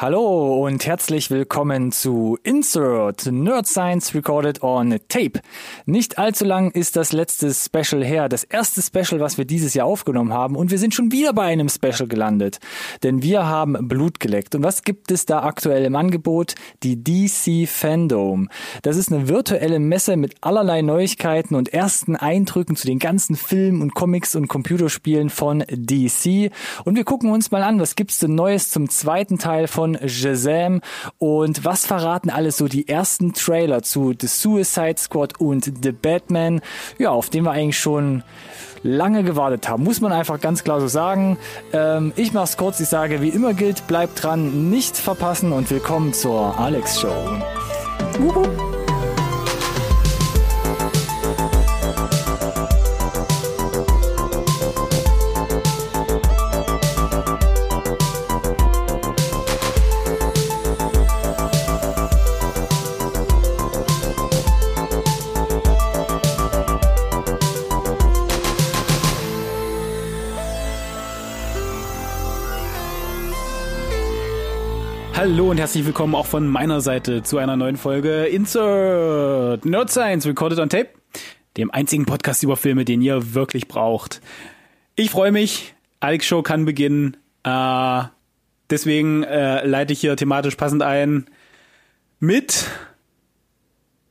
Hallo und herzlich willkommen zu Insert Nerd Science Recorded on Tape. Nicht allzu lang ist das letzte Special her, das erste Special, was wir dieses Jahr aufgenommen haben und wir sind schon wieder bei einem Special gelandet, denn wir haben Blut geleckt. Und was gibt es da aktuell im Angebot? Die DC Fandom. Das ist eine virtuelle Messe mit allerlei Neuigkeiten und ersten Eindrücken zu den ganzen Filmen und Comics und Computerspielen von DC und wir gucken uns mal an, was gibt's denn Neues zum zweiten Teil von von Shazam und was verraten alles so die ersten Trailer zu The Suicide Squad und The Batman, ja, auf den wir eigentlich schon lange gewartet haben, muss man einfach ganz klar so sagen. Ähm, ich mach's kurz, ich sage, wie immer gilt, bleibt dran, nicht verpassen und willkommen zur Alex Show. Wuhu. Hallo und herzlich willkommen auch von meiner Seite zu einer neuen Folge Insert Nerd Science Recorded on Tape, dem einzigen Podcast über Filme, den ihr wirklich braucht. Ich freue mich, Alex Show kann beginnen. Äh, deswegen äh, leite ich hier thematisch passend ein mit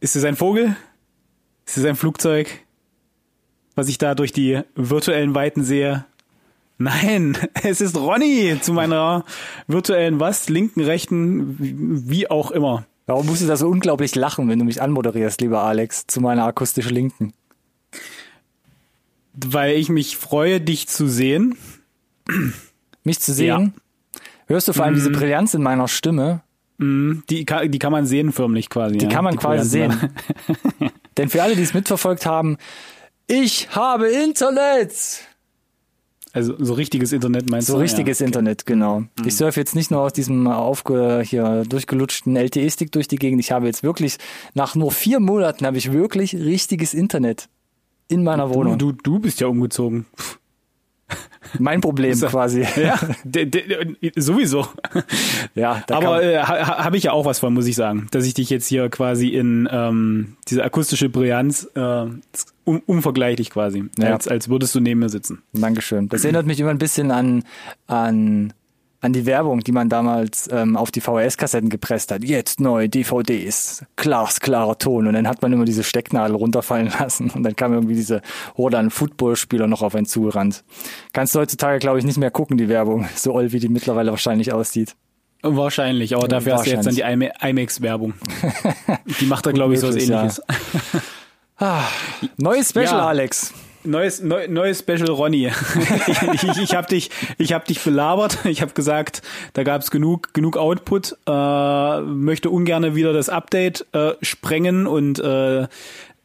Ist es ein Vogel? Ist es ein Flugzeug? Was ich da durch die virtuellen Weiten sehe. Nein, es ist Ronny zu meiner virtuellen was, linken, rechten, wie auch immer. Warum musst du da so unglaublich lachen, wenn du mich anmoderierst, lieber Alex, zu meiner akustischen Linken? Weil ich mich freue, dich zu sehen. Mich zu sehen? Ja. Hörst du vor allem mm. diese Brillanz in meiner Stimme? Mm, die, kann, die kann man sehen förmlich quasi. Die ja? kann man die quasi sehen. Denn für alle, die es mitverfolgt haben, ich habe Internet! Also so richtiges Internet meinst so du? So richtiges ja, okay. Internet, genau. Mhm. Ich surfe jetzt nicht nur aus diesem aufge hier durchgelutschten LTE-Stick durch die Gegend. Ich habe jetzt wirklich, nach nur vier Monaten habe ich wirklich richtiges Internet in meiner Wohnung. Du, du, du bist ja umgezogen. Mein Problem quasi. Ja, de, de, sowieso. Ja, aber äh, ha, habe ich ja auch was von, muss ich sagen, dass ich dich jetzt hier quasi in ähm, diese akustische Brillanz äh, un unvergleichlich quasi, ja. als, als würdest du neben mir sitzen. Dankeschön. Das erinnert mich immer ein bisschen an an an die Werbung, die man damals ähm, auf die VHS-Kassetten gepresst hat. Jetzt neu DVDs, klarer Ton. Und dann hat man immer diese Stecknadel runterfallen lassen und dann kam irgendwie diese Horde an Footballspieler noch auf einen zugerannt. Kannst du heutzutage, glaube ich, nicht mehr gucken, die Werbung, so oll wie die mittlerweile wahrscheinlich aussieht. Wahrscheinlich, aber dafür hast du jetzt dann die IMAX-Werbung. die macht da, glaube ich, so was ähnliches. Ja. Ah, neues Special, ja. Alex. Neues, neu, neues Special Ronny. ich ich, ich habe dich, ich hab dich belabert. Ich habe gesagt, da gab es genug, genug Output. Äh, möchte ungern wieder das Update äh, sprengen und äh,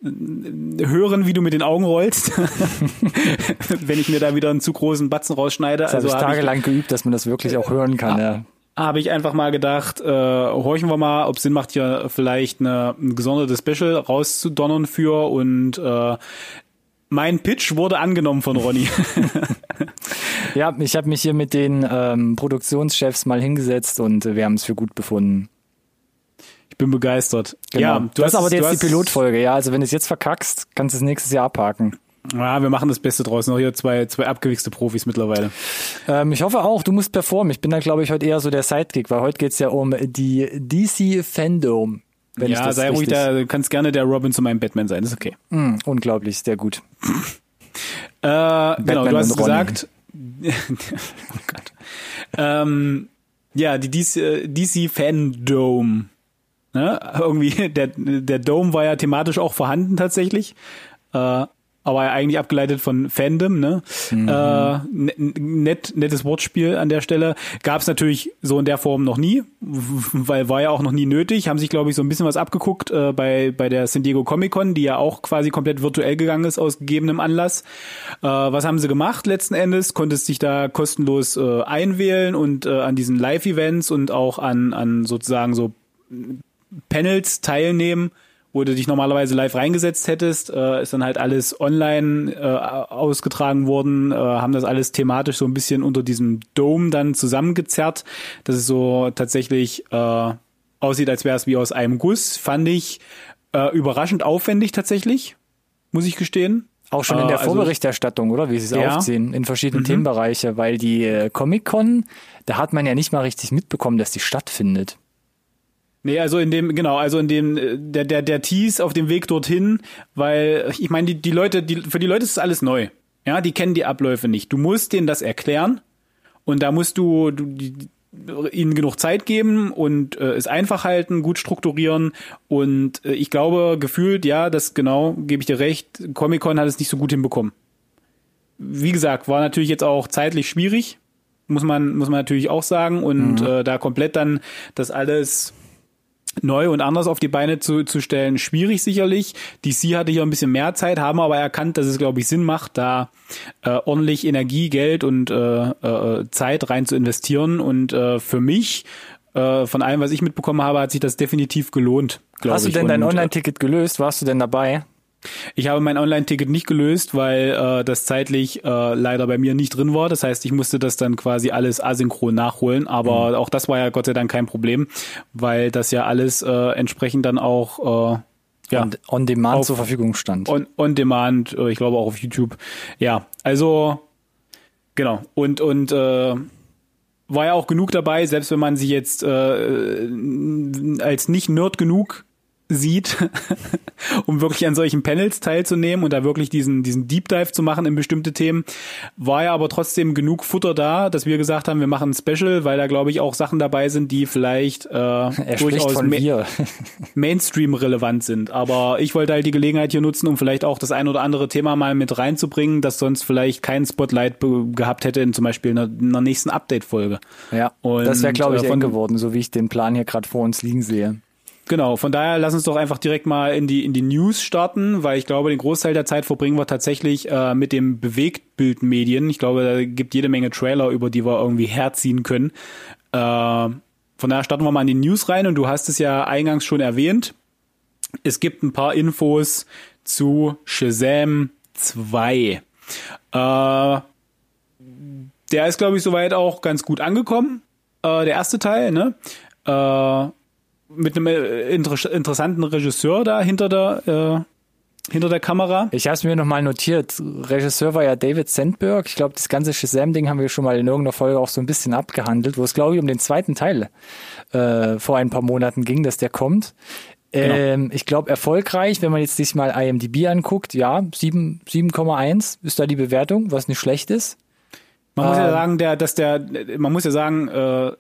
hören, wie du mit den Augen rollst, wenn ich mir da wieder einen zu großen Batzen rausschneide. Das also habe ich tagelang hab geübt, dass man das wirklich auch hören kann. Ja. Habe ich einfach mal gedacht, äh, horchen wir mal, ob es Sinn macht, hier vielleicht eine, ein gesondertes Special rauszudonnern für und äh, mein Pitch wurde angenommen von Ronny. ja, ich habe mich hier mit den ähm, Produktionschefs mal hingesetzt und wir haben es für gut befunden. Ich bin begeistert. Genau. Ja, du das hast, ist aber jetzt die Pilotfolge, ja. Also wenn du es jetzt verkackst, kannst du es nächstes Jahr abhaken. Ja, wir machen das Beste draus. Noch hier zwei, zwei abgewichste Profis mittlerweile. Ähm, ich hoffe auch, du musst performen. Ich bin da, glaube ich, heute eher so der Sidekick, weil heute geht's ja um die DC Fandom. Wenn ja, sei ruhig, da, du kannst gerne der Robin zu meinem Batman sein, ist okay. Mm, unglaublich, sehr gut. äh, genau, du hast gesagt. oh Gott. Ähm, ja, die DC, DC Fandom. Ne? Irgendwie, der, der Dome war ja thematisch auch vorhanden tatsächlich. Äh, aber eigentlich abgeleitet von Fandom, ne? Mhm. Äh, net, nettes Wortspiel an der Stelle. Gab es natürlich so in der Form noch nie, weil war ja auch noch nie nötig. Haben sich, glaube ich, so ein bisschen was abgeguckt äh, bei, bei der San Diego Comic Con, die ja auch quasi komplett virtuell gegangen ist aus gegebenem Anlass. Äh, was haben sie gemacht letzten Endes? Konntest dich da kostenlos äh, einwählen und äh, an diesen Live-Events und auch an, an sozusagen so Panels teilnehmen wo du dich normalerweise live reingesetzt hättest, äh, ist dann halt alles online äh, ausgetragen worden, äh, haben das alles thematisch so ein bisschen unter diesem Dome dann zusammengezerrt, dass es so tatsächlich äh, aussieht, als wäre es wie aus einem Guss, fand ich äh, überraschend aufwendig tatsächlich, muss ich gestehen. Auch schon in der äh, also, Vorberichterstattung, oder? Wie sie es ja. aufziehen, in verschiedenen mhm. Themenbereiche, weil die äh, Comic-Con, da hat man ja nicht mal richtig mitbekommen, dass die stattfindet. Nee, also in dem, genau, also in dem, äh, der, der, der Tease auf dem Weg dorthin, weil ich meine, die, die Leute, die, für die Leute ist alles neu. Ja, die kennen die Abläufe nicht. Du musst denen das erklären und da musst du, du die, ihnen genug Zeit geben und äh, es einfach halten, gut strukturieren und äh, ich glaube gefühlt, ja, das genau, gebe ich dir recht, Comic-Con hat es nicht so gut hinbekommen. Wie gesagt, war natürlich jetzt auch zeitlich schwierig, muss man muss man natürlich auch sagen und mhm. äh, da komplett dann das alles neu und anders auf die Beine zu, zu stellen, schwierig sicherlich. DC hatte hier ein bisschen mehr Zeit, haben aber erkannt, dass es, glaube ich, Sinn macht, da äh, ordentlich Energie, Geld und äh, äh, Zeit rein zu investieren. Und äh, für mich, äh, von allem, was ich mitbekommen habe, hat sich das definitiv gelohnt. Hast du denn und, dein Online-Ticket gelöst? Warst du denn dabei? Ich habe mein Online-Ticket nicht gelöst, weil äh, das zeitlich äh, leider bei mir nicht drin war. Das heißt, ich musste das dann quasi alles asynchron nachholen. Aber mhm. auch das war ja Gott sei Dank kein Problem, weil das ja alles äh, entsprechend dann auch äh, ja, on, on Demand auf, zur Verfügung stand. On, on Demand, äh, ich glaube auch auf YouTube. Ja, also genau. Und und äh, war ja auch genug dabei, selbst wenn man sich jetzt äh, als nicht Nerd genug sieht, um wirklich an solchen Panels teilzunehmen und da wirklich diesen, diesen Deep Dive zu machen in bestimmte Themen, war ja aber trotzdem genug Futter da, dass wir gesagt haben, wir machen ein Special, weil da glaube ich auch Sachen dabei sind, die vielleicht äh, durchaus ma Mainstream relevant sind. Aber ich wollte halt die Gelegenheit hier nutzen, um vielleicht auch das ein oder andere Thema mal mit reinzubringen, das sonst vielleicht kein Spotlight gehabt hätte in zum Beispiel einer, einer nächsten Update-Folge. Ja, und, das wäre glaube ich äh, von geworden, so wie ich den Plan hier gerade vor uns liegen sehe. Genau, von daher lass uns doch einfach direkt mal in die in die News starten, weil ich glaube, den Großteil der Zeit verbringen wir tatsächlich äh, mit dem Bewegtbildmedien. Ich glaube, da gibt jede Menge Trailer, über die wir irgendwie herziehen können. Äh, von daher starten wir mal in die News rein und du hast es ja eingangs schon erwähnt. Es gibt ein paar Infos zu Shazam 2. Äh, der ist, glaube ich, soweit auch ganz gut angekommen. Äh, der erste Teil, ne? Äh, mit einem äh, inter interessanten Regisseur da hinter der äh, hinter der Kamera. Ich habe es mir nochmal notiert. Regisseur war ja David Sandberg. Ich glaube, das ganze Shazam-Ding haben wir schon mal in irgendeiner Folge auch so ein bisschen abgehandelt, wo es, glaube ich, um den zweiten Teil äh, vor ein paar Monaten ging, dass der kommt. Genau. Ähm, ich glaube, erfolgreich, wenn man jetzt sich mal IMDb anguckt, ja, 7,1 ist da die Bewertung, was nicht schlecht ist. Man muss ja ähm, sagen, der, dass der, man muss ja sagen, äh,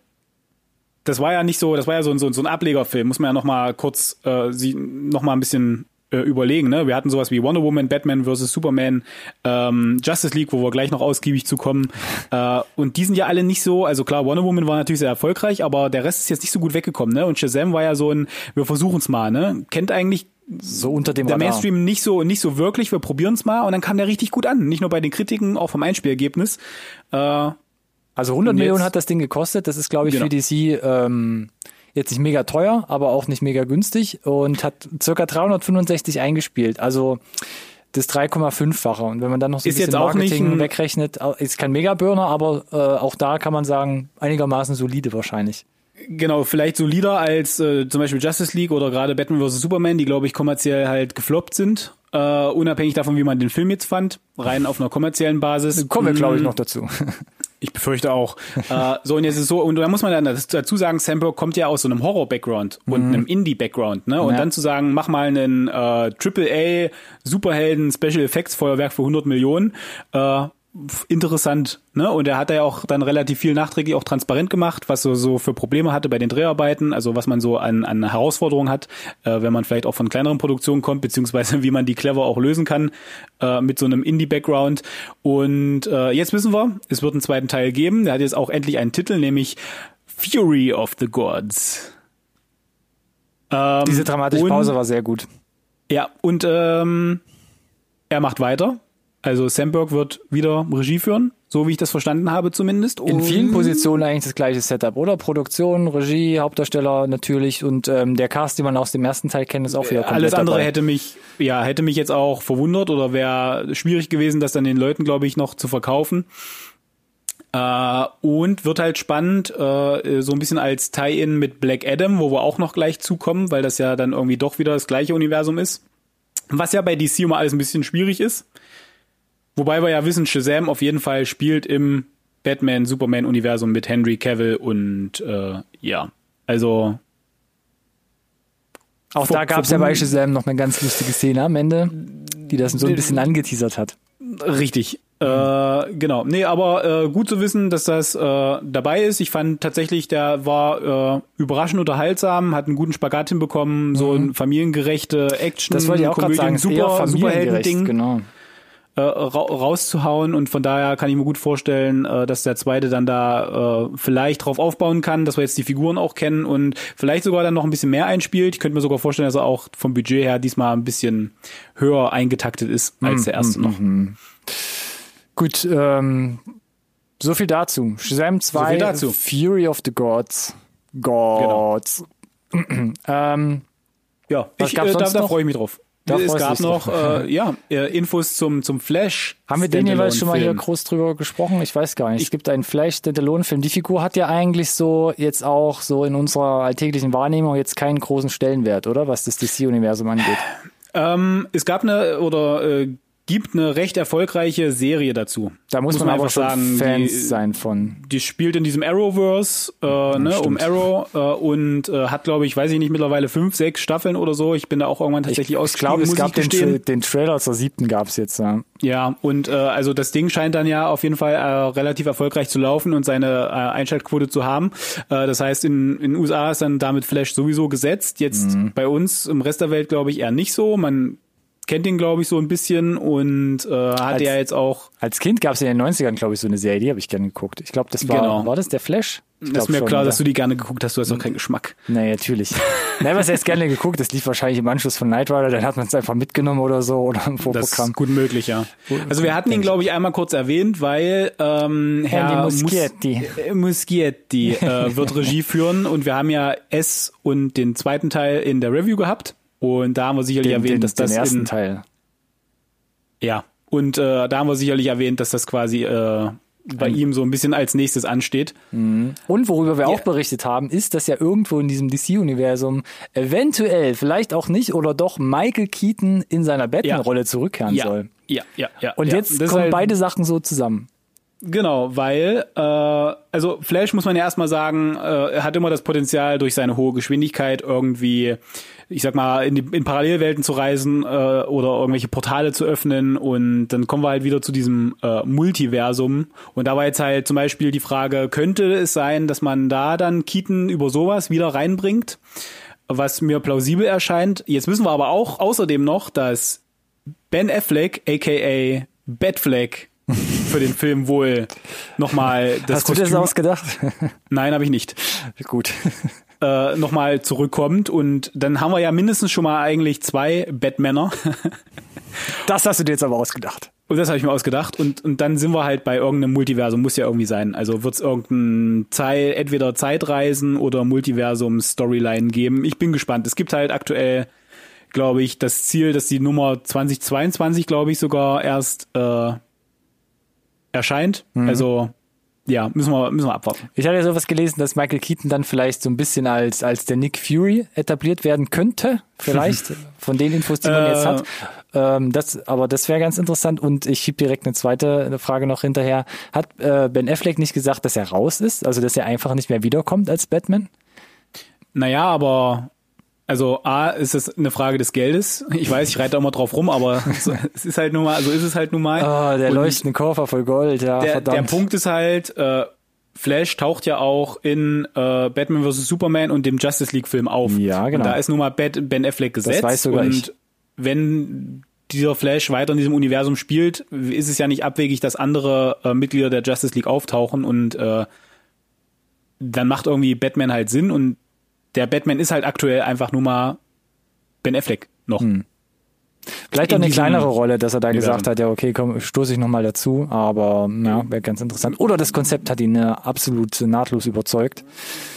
das war ja nicht so, das war ja so, so, so ein Ablegerfilm, muss man ja noch mal kurz äh, sie noch mal ein bisschen äh, überlegen. Ne? Wir hatten sowas wie Wonder Woman, Batman vs. Superman, ähm, Justice League, wo wir gleich noch ausgiebig zukommen. Äh, und die sind ja alle nicht so, also klar, Wonder Woman war natürlich sehr erfolgreich, aber der Rest ist jetzt nicht so gut weggekommen. Ne? Und Shazam war ja so ein, wir versuchen es mal. Ne? Kennt eigentlich so unter dem der Radar. Mainstream nicht so nicht so wirklich. Wir probieren es mal und dann kam der richtig gut an. Nicht nur bei den Kritiken, auch vom Einspielergebnis. Äh, also 100 Millionen hat das Ding gekostet. Das ist, glaube ich, genau. für DC ähm, jetzt nicht mega teuer, aber auch nicht mega günstig und hat circa 365 eingespielt. Also das 3,5-fache. Und wenn man dann noch so ist ein bisschen Marketing wegrechnet, ist kein Mega-Burner, aber äh, auch da kann man sagen, einigermaßen solide wahrscheinlich. Genau, vielleicht solider als äh, zum Beispiel Justice League oder gerade Batman vs. Superman, die glaube ich kommerziell halt gefloppt sind. Uh, unabhängig davon, wie man den Film jetzt fand, rein auf einer kommerziellen Basis. Kommen wir, glaube ich, mm. noch dazu. Ich befürchte auch. äh, so, und jetzt ist so, und da muss man dann dazu sagen, Sandberg kommt ja aus so einem Horror-Background und mhm. einem Indie-Background, ne? Und ja. dann zu sagen, mach mal einen äh, AAA Superhelden Special Effects Feuerwerk für 100 Millionen, äh, interessant, ne? Und er hat ja auch dann relativ viel nachträglich auch transparent gemacht, was so, so für Probleme hatte bei den Dreharbeiten, also was man so an, an Herausforderungen hat, äh, wenn man vielleicht auch von kleineren Produktionen kommt, beziehungsweise wie man die clever auch lösen kann äh, mit so einem Indie-Background. Und äh, jetzt wissen wir, es wird einen zweiten Teil geben. Der hat jetzt auch endlich einen Titel, nämlich Fury of the Gods. Ähm, Diese dramatische Pause war sehr gut. Ja, und ähm, er macht weiter also Samberg wird wieder Regie führen, so wie ich das verstanden habe zumindest. In vielen Positionen eigentlich das gleiche Setup, oder? Produktion, Regie, Hauptdarsteller natürlich und ähm, der Cast, den man aus dem ersten Teil kennt, ist auch wieder komplett Alles andere dabei. hätte mich, ja, hätte mich jetzt auch verwundert oder wäre schwierig gewesen, das dann den Leuten, glaube ich, noch zu verkaufen. Äh, und wird halt spannend, äh, so ein bisschen als Tie-In mit Black Adam, wo wir auch noch gleich zukommen, weil das ja dann irgendwie doch wieder das gleiche Universum ist. Was ja bei DC immer alles ein bisschen schwierig ist. Wobei wir ja wissen, Shazam auf jeden Fall spielt im Batman-Superman-Universum mit Henry Cavill und äh, ja, also Auch da gab es ja bei Shazam noch eine ganz lustige Szene am Ende, die das so ein bisschen angeteasert hat. Richtig. Äh, genau. Nee, aber äh, gut zu wissen, dass das äh, dabei ist. Ich fand tatsächlich, der war äh, überraschend unterhaltsam, hat einen guten Spagat hinbekommen, so ein familiengerechte Action, Das wollte ich auch gerade sagen, super, Superhelden-Ding Genau. Äh, ra rauszuhauen und von daher kann ich mir gut vorstellen, äh, dass der zweite dann da äh, vielleicht drauf aufbauen kann, dass wir jetzt die Figuren auch kennen und vielleicht sogar dann noch ein bisschen mehr einspielt. Ich könnte mir sogar vorstellen, dass er auch vom Budget her diesmal ein bisschen höher eingetaktet ist als der erste noch. Gut, ähm, so viel dazu. Shazam 2, viel dazu. Genau. Fury of the Gods. Gods. ähm, Ja, ich, äh, da, da freue ich mich drauf. Da es gab noch äh, ja, äh, Infos zum, zum Flash. haben wir den jeweils schon mal hier groß drüber gesprochen? Ich weiß gar nicht. es gibt einen Flash-Standalone-Film. Die Figur hat ja eigentlich so jetzt auch so in unserer alltäglichen Wahrnehmung jetzt keinen großen Stellenwert, oder? Was das DC-Universum angeht. Ähm, es gab eine oder äh, gibt eine recht erfolgreiche Serie dazu. Da muss, man, aber einfach schon sagen, Fans die, sein von. die spielt in diesem Arrowverse, äh, ne, um. Arrow äh, und äh, hat, glaube ich, weiß ich nicht, mittlerweile fünf, sechs Staffeln oder so. Ich bin da auch irgendwann tatsächlich Ich glaube, es muss gab den. Tra den Trailer zur siebten gab's jetzt. Ja. Ja, und äh, also das Ding scheint dann ja auf jeden Fall äh, relativ erfolgreich zu laufen und seine äh, Einschaltquote zu haben. Äh, das heißt, in in den USA ist dann damit Flash sowieso gesetzt. Jetzt Mhm. bei uns im Rest der Welt, glaube ich, eher nicht so. Man kennt ihn, glaube ich, so ein bisschen und äh, hat Als- ja jetzt auch Als Kind gab's in den 90ern, glaube ich, so eine Serie, die habe ich gerne geguckt. Ich glaube, das war, Genau. war das der Flash? Ich ist mir schon, klar, ja. dass du die gerne geguckt hast. Du hast doch keinen Geschmack. Nee, natürlich. Nein, was heißt gerne geguckt? Das lief wahrscheinlich im Anschluss von Knight Rider, dann hat man es einfach mitgenommen oder so oder im Das Vorprogramm. ist gut möglich, ja. Also wir hatten ihn, glaube ich, einmal kurz erwähnt, weil ähm, Herr Muschietti. äh, Muschietti äh, wird Regie führen und wir haben ja S und den zweiten Teil in der Review gehabt und da haben wir sicherlich Den, erwähnt, den, dass das den ersten in, Teil. ja und äh, da haben wir sicherlich erwähnt, dass das quasi äh, bei ihm so ein bisschen als nächstes ansteht. Und worüber wir auch berichtet haben, ist, dass ja irgendwo in diesem DC-Universum eventuell, vielleicht auch nicht oder doch Michael Keaton in seiner Batman-Rolle zurückkehren Ja, soll. ja, ja, ja. Und ja. jetzt kommen halt- beide Sachen so zusammen. Genau, weil, äh, also Flash muss man ja erstmal sagen, äh, er hat immer das Potenzial, durch seine hohe Geschwindigkeit irgendwie, ich sag mal, in, die, in Parallelwelten zu reisen äh, oder irgendwelche Portale zu öffnen und dann kommen wir halt wieder zu diesem äh, Multiversum. Und da war jetzt halt zum Beispiel die Frage, könnte es sein, dass man da dann Keaton über sowas wieder reinbringt, was mir plausibel erscheint. Jetzt wissen wir aber auch außerdem noch, dass Ben Affleck, aka Batfleck, für den Film wohl nochmal das Hast du Kostüm. das ausgedacht? Nein, habe ich nicht. Gut. Äh, nochmal zurückkommt und dann haben wir ja mindestens schon mal eigentlich zwei Batmänner. Das hast du dir jetzt aber ausgedacht. Und das habe ich mir ausgedacht. Und, und dann sind wir halt bei irgendeinem Multiversum, muss ja irgendwie sein. Also wird es irgendein Zeit, entweder Zeitreisen oder Multiversum-Storyline geben. Ich bin gespannt. Es gibt halt aktuell, glaube ich, das Ziel, dass die Nummer 2022, glaube ich, sogar erst äh, erscheint. Also ja, müssen wir, müssen wir abwarten. Ich hatte ja sowas gelesen, dass Michael Keaton dann vielleicht so ein bisschen als, als der Nick Fury etabliert werden könnte. Vielleicht von den Infos, die man Äh. jetzt hat. Ähm, das, aber das wäre ganz interessant. Und ich schieb direkt eine zweite Frage noch hinterher. Hat äh, Ben Affleck nicht gesagt, dass er raus ist? Also, dass er einfach nicht mehr wiederkommt als Batman? Naja, aber also A, ist es eine Frage des Geldes. Ich weiß, ich reite da immer drauf rum, aber so, es ist halt nun mal, so ist es halt nun mal. Oh, der Und leuchtende Koffer voll Gold, ja, der, verdammt. der Punkt ist halt, äh, Flash taucht ja auch in äh, Batman vs. Superman und dem Justice League Film auf. Ja, genau. Und da ist nun mal Bat Ben Affleck gesetzt. weiß sogar und ich. wenn dieser Flash weiter in diesem Universum spielt, ist es ja nicht abwegig, dass andere äh, Mitglieder der Justice League auftauchen und äh, dann macht irgendwie Batman halt Sinn und der Batman ist halt aktuell einfach nur mal Ben Affleck noch. Hm. Vielleicht auch eine kleinere Rolle, dass er da gesagt hat, ja, okay, komm, stoße ich nochmal dazu, aber ja, wäre ganz interessant. Oder das Konzept hat ihn äh, absolut nahtlos überzeugt.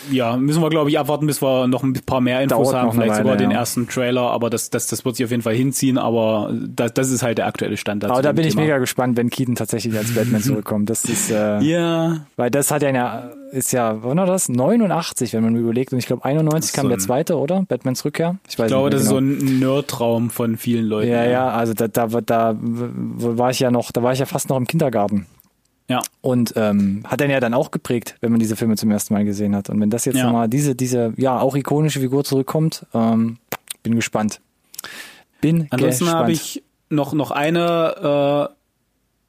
Ja, müssen wir, glaube ich, abwarten, bis wir noch ein paar mehr Infos Dauert haben, vielleicht Weile, sogar ja. den ersten Trailer, aber das, das, das wird sich auf jeden Fall hinziehen, aber das, das ist halt der aktuelle Stand dazu. Aber da bin Thema. ich mega gespannt, wenn Keaton tatsächlich als Batman zurückkommt. Das ist, äh, ja. Weil das hat ja, ist ja, wann war das? 89, wenn man überlegt, und ich glaube 91 kam so der zweite, oder? Batmans Rückkehr? Ich, ich glaube, das genau. ist so ein Nerd-Traum von vielen Leuten. Ja, ja, also da, da, da war ich ja noch, da war ich ja fast noch im Kindergarten. Ja. Und ähm, hat dann ja dann auch geprägt, wenn man diese Filme zum ersten Mal gesehen hat. Und wenn das jetzt ja. nochmal diese, diese, ja, auch ikonische Figur zurückkommt, ähm, bin gespannt. Bin Ansonsten habe ich noch, noch eine,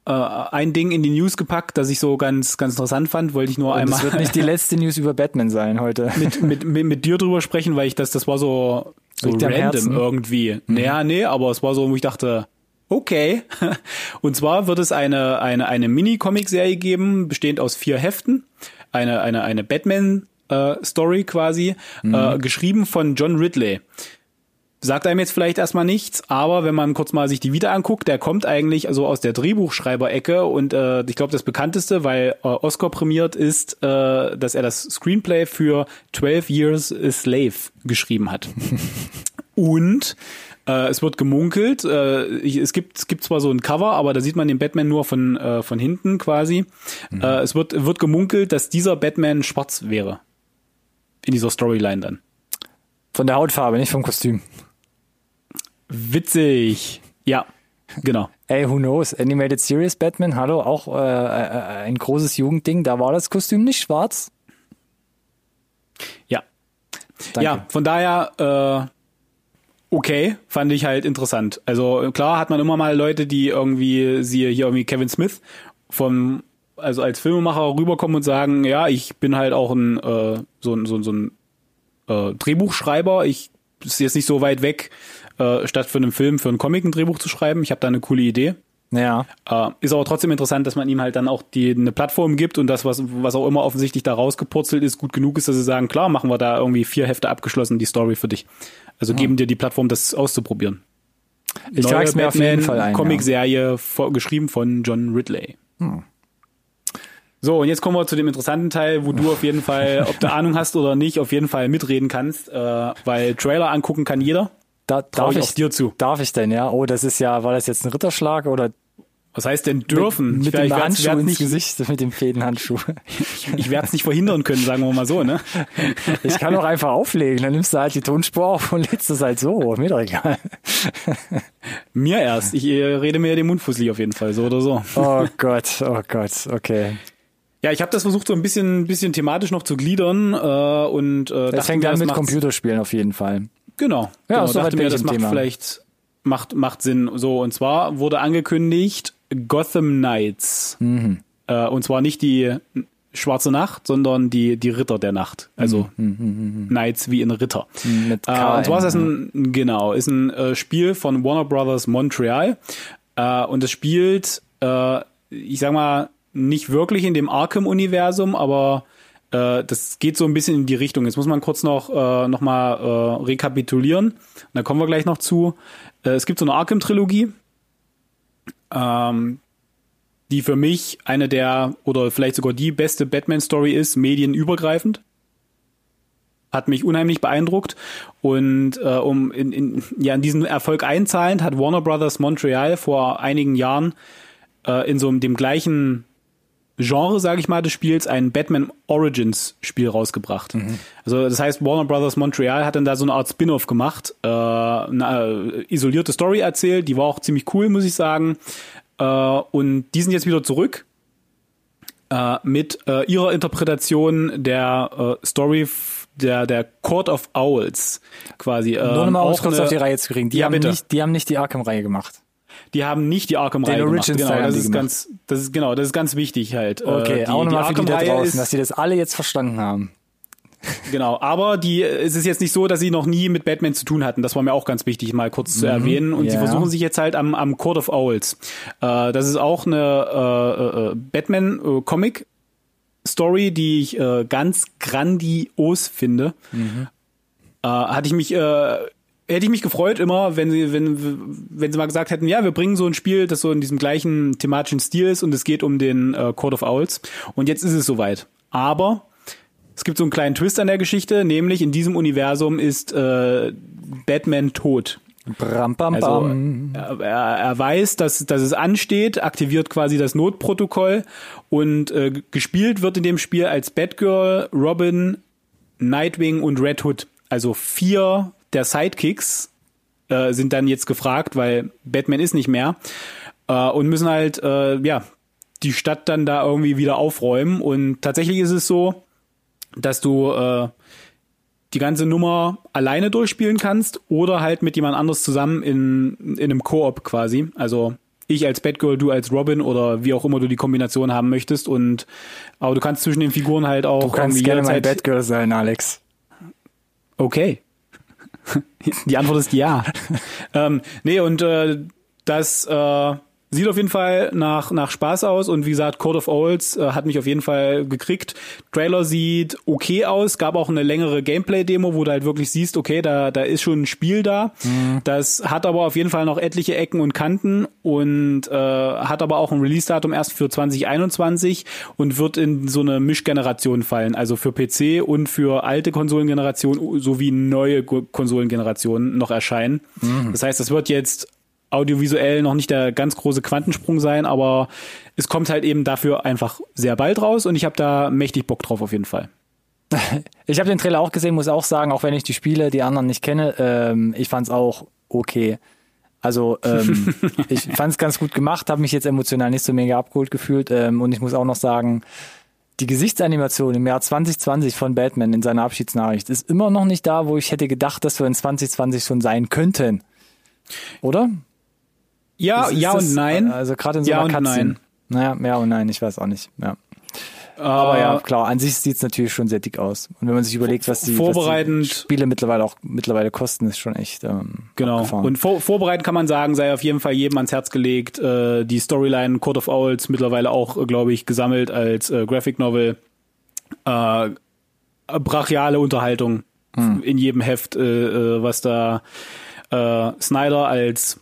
äh, ein Ding in die News gepackt, das ich so ganz, ganz interessant fand, wollte ich nur Und einmal. Das wird nicht die letzte News über Batman sein heute. mit, mit, mit, mit dir drüber sprechen, weil ich das, das war so, so random irgendwie. Mhm. Naja, nee, aber es war so, wo ich dachte, okay. Und zwar wird es eine, eine, eine Mini-Comic-Serie geben, bestehend aus vier Heften. Eine, eine, eine Batman-Story äh, quasi, mhm. äh, geschrieben von John Ridley. Sagt einem jetzt vielleicht erstmal nichts, aber wenn man kurz mal sich die wieder anguckt, der kommt eigentlich also aus der Drehbuchschreiberecke und äh, ich glaube das bekannteste, weil äh, Oscar prämiert ist, äh, dass er das Screenplay für 12 Years a Slave geschrieben hat. und äh, es wird gemunkelt. Äh, es gibt es gibt zwar so ein Cover, aber da sieht man den Batman nur von äh, von hinten quasi. Mhm. Äh, es wird wird gemunkelt, dass dieser Batman schwarz wäre in dieser Storyline dann. Von der Hautfarbe, nicht vom Kostüm. Witzig. Ja, genau. Ey, who knows? Animated Series Batman, hallo, auch äh, äh, ein großes Jugendding. Da war das Kostüm nicht schwarz. Ja. Danke. Ja, von daher äh, okay, fand ich halt interessant. Also klar hat man immer mal Leute, die irgendwie, siehe hier irgendwie Kevin Smith vom, also als Filmemacher rüberkommen und sagen, ja, ich bin halt auch ein äh, so ein so, so ein äh, Drehbuchschreiber. Ich ist jetzt nicht so weit weg, äh, statt für einen Film für einen Comic ein Drehbuch zu schreiben. Ich habe da eine coole Idee. Ja. Äh, ist aber trotzdem interessant, dass man ihm halt dann auch die eine Plattform gibt und das, was, was auch immer offensichtlich da rausgepurzelt ist, gut genug ist, dass sie sagen, klar, machen wir da irgendwie vier Hefte abgeschlossen, die Story für dich. Also ja. geben dir die Plattform, das auszuprobieren. Ich trage es mir auf jeden Fall ein. Comicserie ja. geschrieben von John Ridley. Hm. So, und jetzt kommen wir zu dem interessanten Teil, wo du auf jeden Fall, ob du Ahnung hast oder nicht, auf jeden Fall mitreden kannst, äh, weil Trailer angucken kann jeder. Da, darf ich, ich dir zu. Darf ich denn, ja? Oh, das ist ja, war das jetzt ein Ritterschlag oder was heißt denn dürfen? Mit, mit dem Handschuh ins nicht, Gesicht, mit dem Fädenhandschuh. ich, ich werde es nicht verhindern können, sagen wir mal so, ne? ich kann auch einfach auflegen, dann nimmst du halt die Tonspur auf und lädst es halt so, mir doch egal. mir erst, ich äh, rede mir den Mund fusselig auf jeden Fall, so oder so. oh Gott, oh Gott, okay. Ja, ich habe das versucht so ein bisschen, bisschen thematisch noch zu gliedern äh, und äh, das fängt an mit Computerspielen auf jeden Fall. Genau. Ja, genau. so dachte mir, das macht Thema. vielleicht macht macht Sinn. So und zwar wurde angekündigt Gotham Knights. Mhm. Äh, und zwar nicht die Schwarze Nacht, sondern die, die Ritter der Nacht. Also mhm. mhm, mhm, mhm. Knights wie in Ritter. Mit äh, und zwar ist das ein, genau, ist ein äh, Spiel von Warner Brothers Montreal. Äh, und es spielt, äh, ich sag mal, nicht wirklich in dem Arkham-Universum, aber äh, das geht so ein bisschen in die Richtung. Jetzt muss man kurz noch, äh, noch mal äh, rekapitulieren. Da kommen wir gleich noch zu. Äh, es gibt so eine Arkham-Trilogie ähm, die für mich eine der oder vielleicht sogar die beste Batman-Story ist, medienübergreifend. Hat mich unheimlich beeindruckt und äh, um in, in, ja, in diesen Erfolg einzahlend hat Warner Brothers Montreal vor einigen Jahren äh, in so dem gleichen Genre, sage ich mal, des Spiels ein Batman Origins Spiel rausgebracht. Mhm. Also das heißt, Warner Brothers Montreal hat dann da so eine Art Spin-off gemacht, äh, eine äh, isolierte Story erzählt, die war auch ziemlich cool, muss ich sagen. Äh, und die sind jetzt wieder zurück äh, mit äh, ihrer Interpretation der äh, Story der der Court of Owls quasi. Nur nochmal um kurz auf die Reihe zu kriegen. Die, ja, haben, nicht, die haben nicht die Arkham-Reihe gemacht. Die haben nicht die Arkham-Reihe gemacht. Genau, das ist gemacht. ganz, das ist genau, das ist ganz wichtig halt. Äh, okay, die, auch nochmal für die da draußen, ist, dass die das alle jetzt verstanden haben. Genau, aber die, es ist jetzt nicht so, dass sie noch nie mit Batman zu tun hatten. Das war mir auch ganz wichtig, mal kurz mhm, zu erwähnen. Und yeah. sie versuchen sich jetzt halt am, am Court of Owls. Äh, das ist auch eine äh, äh, Batman-Comic. Story, die ich äh, ganz grandios finde. Mhm. Äh, hatte ich mich äh, hätte ich mich gefreut immer, wenn sie, wenn, wenn sie mal gesagt hätten, ja, wir bringen so ein Spiel, das so in diesem gleichen thematischen Stil ist und es geht um den äh, Court of Owls. Und jetzt ist es soweit. Aber es gibt so einen kleinen Twist an der Geschichte, nämlich in diesem Universum ist äh, Batman tot. Bram, bam, bam. Also, er, er weiß, dass, dass es ansteht, aktiviert quasi das Notprotokoll und äh, gespielt wird in dem Spiel als Batgirl, Robin, Nightwing und Red Hood. Also vier der Sidekicks äh, sind dann jetzt gefragt, weil Batman ist nicht mehr äh, und müssen halt äh, ja die Stadt dann da irgendwie wieder aufräumen und tatsächlich ist es so, dass du äh, die ganze Nummer alleine durchspielen kannst oder halt mit jemand anders zusammen in, in einem Koop quasi. Also ich als Batgirl, du als Robin oder wie auch immer du die Kombination haben möchtest und aber du kannst zwischen den Figuren halt auch du kannst gerne mein Batgirl sein, Alex. Okay. Die Antwort ist ja. ähm, nee, und äh, das äh, Sieht auf jeden Fall nach, nach Spaß aus und wie gesagt, Code of Olds äh, hat mich auf jeden Fall gekriegt. Trailer sieht okay aus, gab auch eine längere Gameplay-Demo, wo du halt wirklich siehst, okay, da, da ist schon ein Spiel da. Mhm. Das hat aber auf jeden Fall noch etliche Ecken und Kanten und äh, hat aber auch ein Release-Datum erst für 2021 und wird in so eine Mischgeneration fallen, also für PC und für alte Konsolengenerationen sowie neue Konsolengenerationen noch erscheinen. Mhm. Das heißt, das wird jetzt audiovisuell noch nicht der ganz große Quantensprung sein, aber es kommt halt eben dafür einfach sehr bald raus und ich habe da mächtig Bock drauf auf jeden Fall. Ich habe den Trailer auch gesehen, muss auch sagen, auch wenn ich die Spiele, die anderen nicht kenne, ähm, ich fand es auch okay. Also ähm, ich fand es ganz gut gemacht, habe mich jetzt emotional nicht so mega abgeholt gefühlt ähm, und ich muss auch noch sagen, die Gesichtsanimation im Jahr 2020 von Batman in seiner Abschiedsnachricht ist immer noch nicht da, wo ich hätte gedacht, dass wir in 2020 schon sein könnten. Oder? Ja, ja und nein. Also gerade in so ja einer Cutscene. Naja, ja und nein, ich weiß auch nicht. Ja. Aber ja, klar, an sich sieht's natürlich schon sehr dick aus. Und wenn man sich überlegt, was die, vorbereitend, was die Spiele mittlerweile auch mittlerweile kosten, ist schon echt ähm, Genau. Abgefahren. Und vor, vorbereitend kann man sagen, sei auf jeden Fall jedem ans Herz gelegt. Äh, die Storyline Court of Owls mittlerweile auch, äh, glaube ich, gesammelt als äh, Graphic Novel. Äh, brachiale Unterhaltung hm. in jedem Heft, äh, äh, was da äh, Snyder als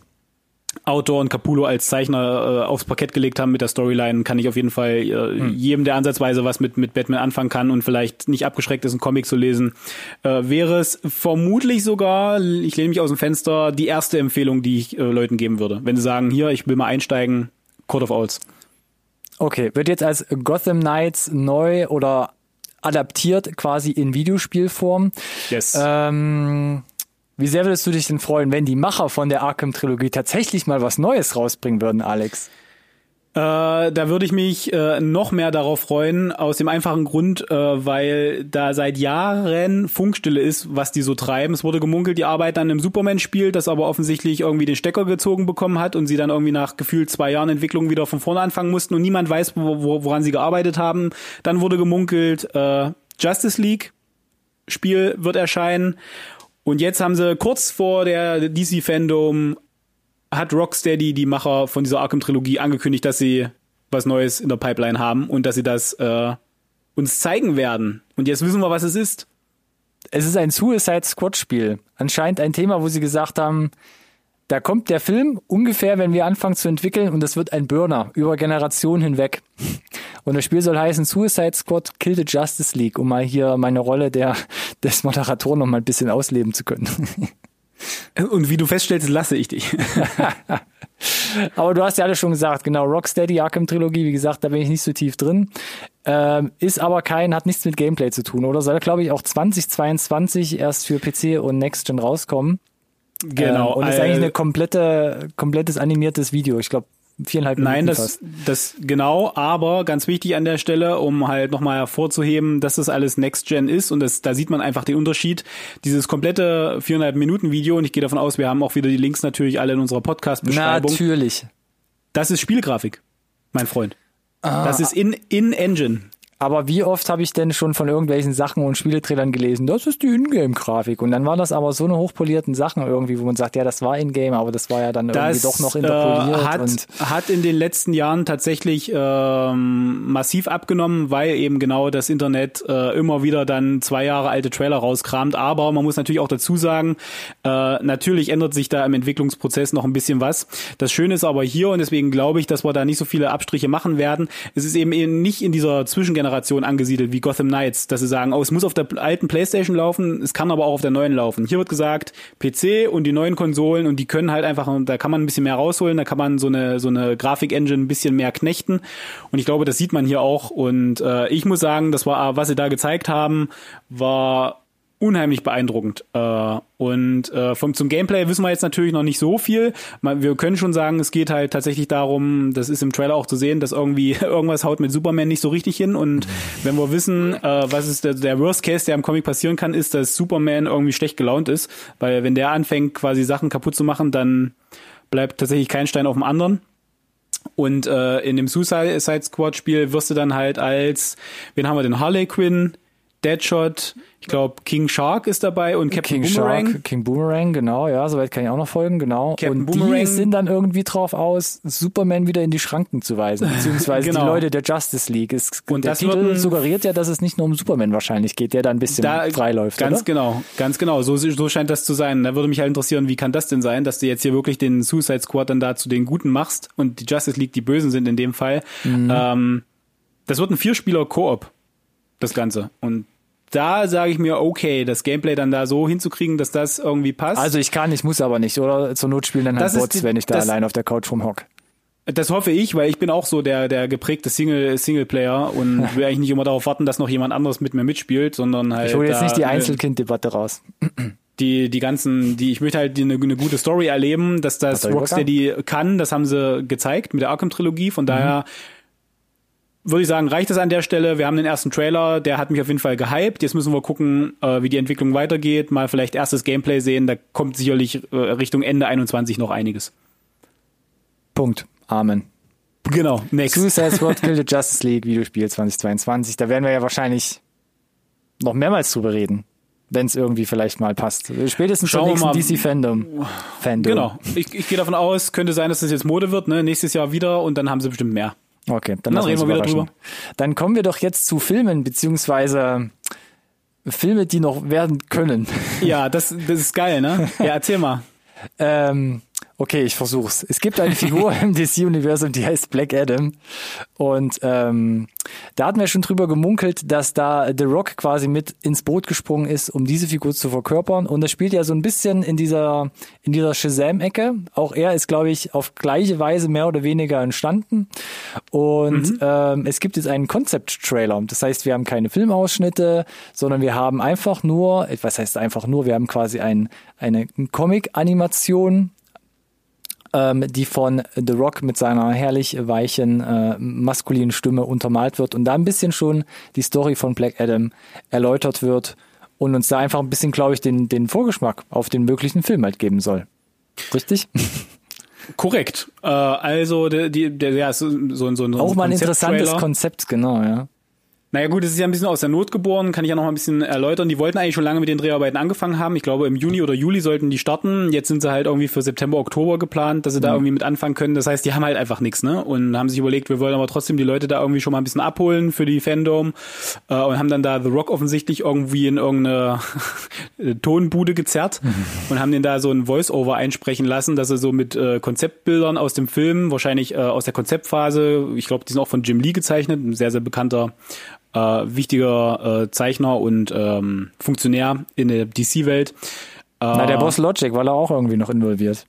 Autor und Capullo als Zeichner äh, aufs Parkett gelegt haben mit der Storyline, kann ich auf jeden Fall äh, hm. jedem, der ansatzweise was mit, mit Batman anfangen kann und vielleicht nicht abgeschreckt ist, einen Comic zu lesen, äh, wäre es vermutlich sogar, ich lehne mich aus dem Fenster, die erste Empfehlung, die ich äh, Leuten geben würde. Wenn sie sagen, hier, ich will mal einsteigen, Court of Owls. Okay, wird jetzt als Gotham Knights neu oder adaptiert quasi in Videospielform. Yes. Ähm, wie sehr würdest du dich denn freuen, wenn die Macher von der Arkham-Trilogie tatsächlich mal was Neues rausbringen würden, Alex? Äh, da würde ich mich äh, noch mehr darauf freuen, aus dem einfachen Grund, äh, weil da seit Jahren Funkstille ist, was die so treiben. Es wurde gemunkelt, die arbeiten an einem Superman-Spiel, das aber offensichtlich irgendwie den Stecker gezogen bekommen hat und sie dann irgendwie nach gefühlt zwei Jahren Entwicklung wieder von vorne anfangen mussten und niemand weiß, wo, wo, woran sie gearbeitet haben. Dann wurde gemunkelt, äh, Justice League Spiel wird erscheinen und jetzt haben sie kurz vor der DC Fandom hat Rocksteady, die Macher von dieser Arkham Trilogie, angekündigt, dass sie was Neues in der Pipeline haben und dass sie das äh, uns zeigen werden. Und jetzt wissen wir, was es ist. Es ist ein Suicide Squad Spiel. Anscheinend ein Thema, wo sie gesagt haben, da kommt der Film ungefähr, wenn wir anfangen zu entwickeln und das wird ein Burner über Generationen hinweg. Und das Spiel soll heißen Suicide Squad Kill the Justice League, um mal hier meine Rolle der, des Moderatoren noch mal ein bisschen ausleben zu können. Und wie du feststellst, lasse ich dich. Aber du hast ja alles schon gesagt, genau, Rocksteady, Arkham Trilogie, wie gesagt, da bin ich nicht so tief drin. Ähm, ist aber kein, hat nichts mit Gameplay zu tun, oder? Soll, glaube ich, auch 2022 erst für PC und Next Gen rauskommen. Genau. Ähm, und ist eigentlich eine komplette, komplettes animiertes Video. Ich glaube, viereinhalb Minuten. Nein, das, fast. das genau, aber ganz wichtig an der Stelle, um halt nochmal hervorzuheben, dass das alles Next Gen ist und das, da sieht man einfach den Unterschied. Dieses komplette viereinhalb Minuten Video, und ich gehe davon aus, wir haben auch wieder die Links natürlich alle in unserer Podcast-Beschreibung. Natürlich. Das ist Spielgrafik, mein Freund. Ah. Das ist in, in Engine. Aber wie oft habe ich denn schon von irgendwelchen Sachen und Spieletrailern gelesen, das ist die Ingame-Grafik. Und dann waren das aber so eine hochpolierten Sachen irgendwie, wo man sagt, ja, das war Ingame, aber das war ja dann das, irgendwie doch noch interpoliert. Äh, hat, hat in den letzten Jahren tatsächlich ähm, massiv abgenommen, weil eben genau das Internet äh, immer wieder dann zwei Jahre alte Trailer rauskramt. Aber man muss natürlich auch dazu sagen, äh, natürlich ändert sich da im Entwicklungsprozess noch ein bisschen was. Das Schöne ist aber hier, und deswegen glaube ich, dass wir da nicht so viele Abstriche machen werden, es ist eben, eben nicht in dieser Zwischengeneration Generation angesiedelt wie Gotham Knights, dass sie sagen, oh, es muss auf der alten PlayStation laufen, es kann aber auch auf der neuen laufen. Hier wird gesagt, PC und die neuen Konsolen und die können halt einfach, da kann man ein bisschen mehr rausholen, da kann man so eine so eine Grafik-Engine ein bisschen mehr knechten und ich glaube, das sieht man hier auch und äh, ich muss sagen, das war, was sie da gezeigt haben, war unheimlich beeindruckend. Äh, und äh, vom zum Gameplay wissen wir jetzt natürlich noch nicht so viel. Wir können schon sagen, es geht halt tatsächlich darum, das ist im Trailer auch zu sehen, dass irgendwie irgendwas haut mit Superman nicht so richtig hin. Und wenn wir wissen, äh, was ist der, der Worst Case, der im Comic passieren kann, ist, dass Superman irgendwie schlecht gelaunt ist, weil wenn der anfängt, quasi Sachen kaputt zu machen, dann bleibt tatsächlich kein Stein auf dem anderen. Und äh, in dem Suicide Squad Spiel wirst du dann halt als, wen haben wir denn, Harley Quinn, Deadshot, ich glaube King Shark ist dabei und Captain King Boomerang. Shark, King Boomerang, genau, ja, soweit kann ich auch noch folgen, genau. Captain und Boomerang. die sind dann irgendwie drauf aus, Superman wieder in die Schranken zu weisen, beziehungsweise genau. die Leute der Justice League. Es, und der das Titel suggeriert ja, dass es nicht nur um Superman wahrscheinlich geht, der da ein bisschen da, freiläuft. Ganz oder? genau, ganz genau. So, so scheint das zu sein. Da würde mich halt interessieren, wie kann das denn sein, dass du jetzt hier wirklich den Suicide Squad dann da zu den Guten machst und die Justice League die Bösen sind in dem Fall. Mhm. Ähm, das wird ein Vierspieler-Koop, das Ganze. Und da sage ich mir, okay, das Gameplay dann da so hinzukriegen, dass das irgendwie passt. Also ich kann, ich muss aber nicht, oder zur Not spielen dann halt das Bots, die, wenn ich da allein auf der Couch rumhock. Das hoffe ich, weil ich bin auch so der der geprägte Single Singleplayer und will eigentlich nicht immer darauf warten, dass noch jemand anderes mit mir mitspielt, sondern halt. Ich hole jetzt nicht die Einzelkind-Debatte raus. Die die ganzen, die ich möchte halt eine, eine gute Story erleben, dass das Rocksteady kann, das haben sie gezeigt mit der Arkham Trilogie. Von mhm. Würde ich sagen, reicht es an der Stelle. Wir haben den ersten Trailer, der hat mich auf jeden Fall gehypt. Jetzt müssen wir gucken, äh, wie die Entwicklung weitergeht. Mal vielleicht erstes Gameplay sehen. Da kommt sicherlich äh, Richtung Ende 21 noch einiges. Punkt. Amen. Genau, next. Suicide Squad Kill the Justice League Videospiel 2022. Da werden wir ja wahrscheinlich noch mehrmals drüber reden, wenn es irgendwie vielleicht mal passt. Spätestens Schauen zum nächsten DC Fandom. Fandom. Genau. Ich, ich gehe davon aus, könnte sein, dass das jetzt Mode wird, ne? Nächstes Jahr wieder und dann haben sie bestimmt mehr. Okay, dann, dann reden wir wieder drüber. Dann kommen wir doch jetzt zu Filmen, beziehungsweise Filme, die noch werden können. Ja, das, das ist geil, ne? Ja, erzähl mal. ähm, Okay, ich versuch's. Es gibt eine Figur im DC-Universum, die heißt Black Adam. Und ähm, da hatten wir schon drüber gemunkelt, dass da The Rock quasi mit ins Boot gesprungen ist, um diese Figur zu verkörpern. Und das spielt ja so ein bisschen in dieser, in dieser Shazam-Ecke. Auch er ist, glaube ich, auf gleiche Weise mehr oder weniger entstanden. Und mhm. ähm, es gibt jetzt einen Concept-Trailer. Das heißt, wir haben keine Filmausschnitte, sondern wir haben einfach nur, was heißt einfach nur, wir haben quasi ein, eine Comic-Animation ähm, die von The Rock mit seiner herrlich weichen, äh, maskulinen Stimme untermalt wird und da ein bisschen schon die Story von Black Adam erläutert wird und uns da einfach ein bisschen, glaube ich, den, den Vorgeschmack auf den möglichen Film halt geben soll. Richtig? Korrekt. Äh, also der, die, der, ja, so, so, so ein Auch mal ein interessantes Konzept, genau, ja. Naja gut, es ist ja ein bisschen aus der Not geboren, kann ich ja noch mal ein bisschen erläutern. Die wollten eigentlich schon lange mit den Dreharbeiten angefangen haben. Ich glaube, im Juni oder Juli sollten die starten. Jetzt sind sie halt irgendwie für September, Oktober geplant, dass sie da mhm. irgendwie mit anfangen können. Das heißt, die haben halt einfach nichts, ne? Und haben sich überlegt, wir wollen aber trotzdem die Leute da irgendwie schon mal ein bisschen abholen für die Fandom äh, und haben dann da The Rock offensichtlich irgendwie in irgendeine Tonbude gezerrt mhm. und haben den da so ein Voice-Over einsprechen lassen, dass er so mit äh, Konzeptbildern aus dem Film, wahrscheinlich äh, aus der Konzeptphase, ich glaube, die sind auch von Jim Lee gezeichnet, ein sehr, sehr bekannter äh, wichtiger äh, Zeichner und ähm, Funktionär in der DC-Welt. Äh, Na, der Boss Logic war da auch irgendwie noch involviert.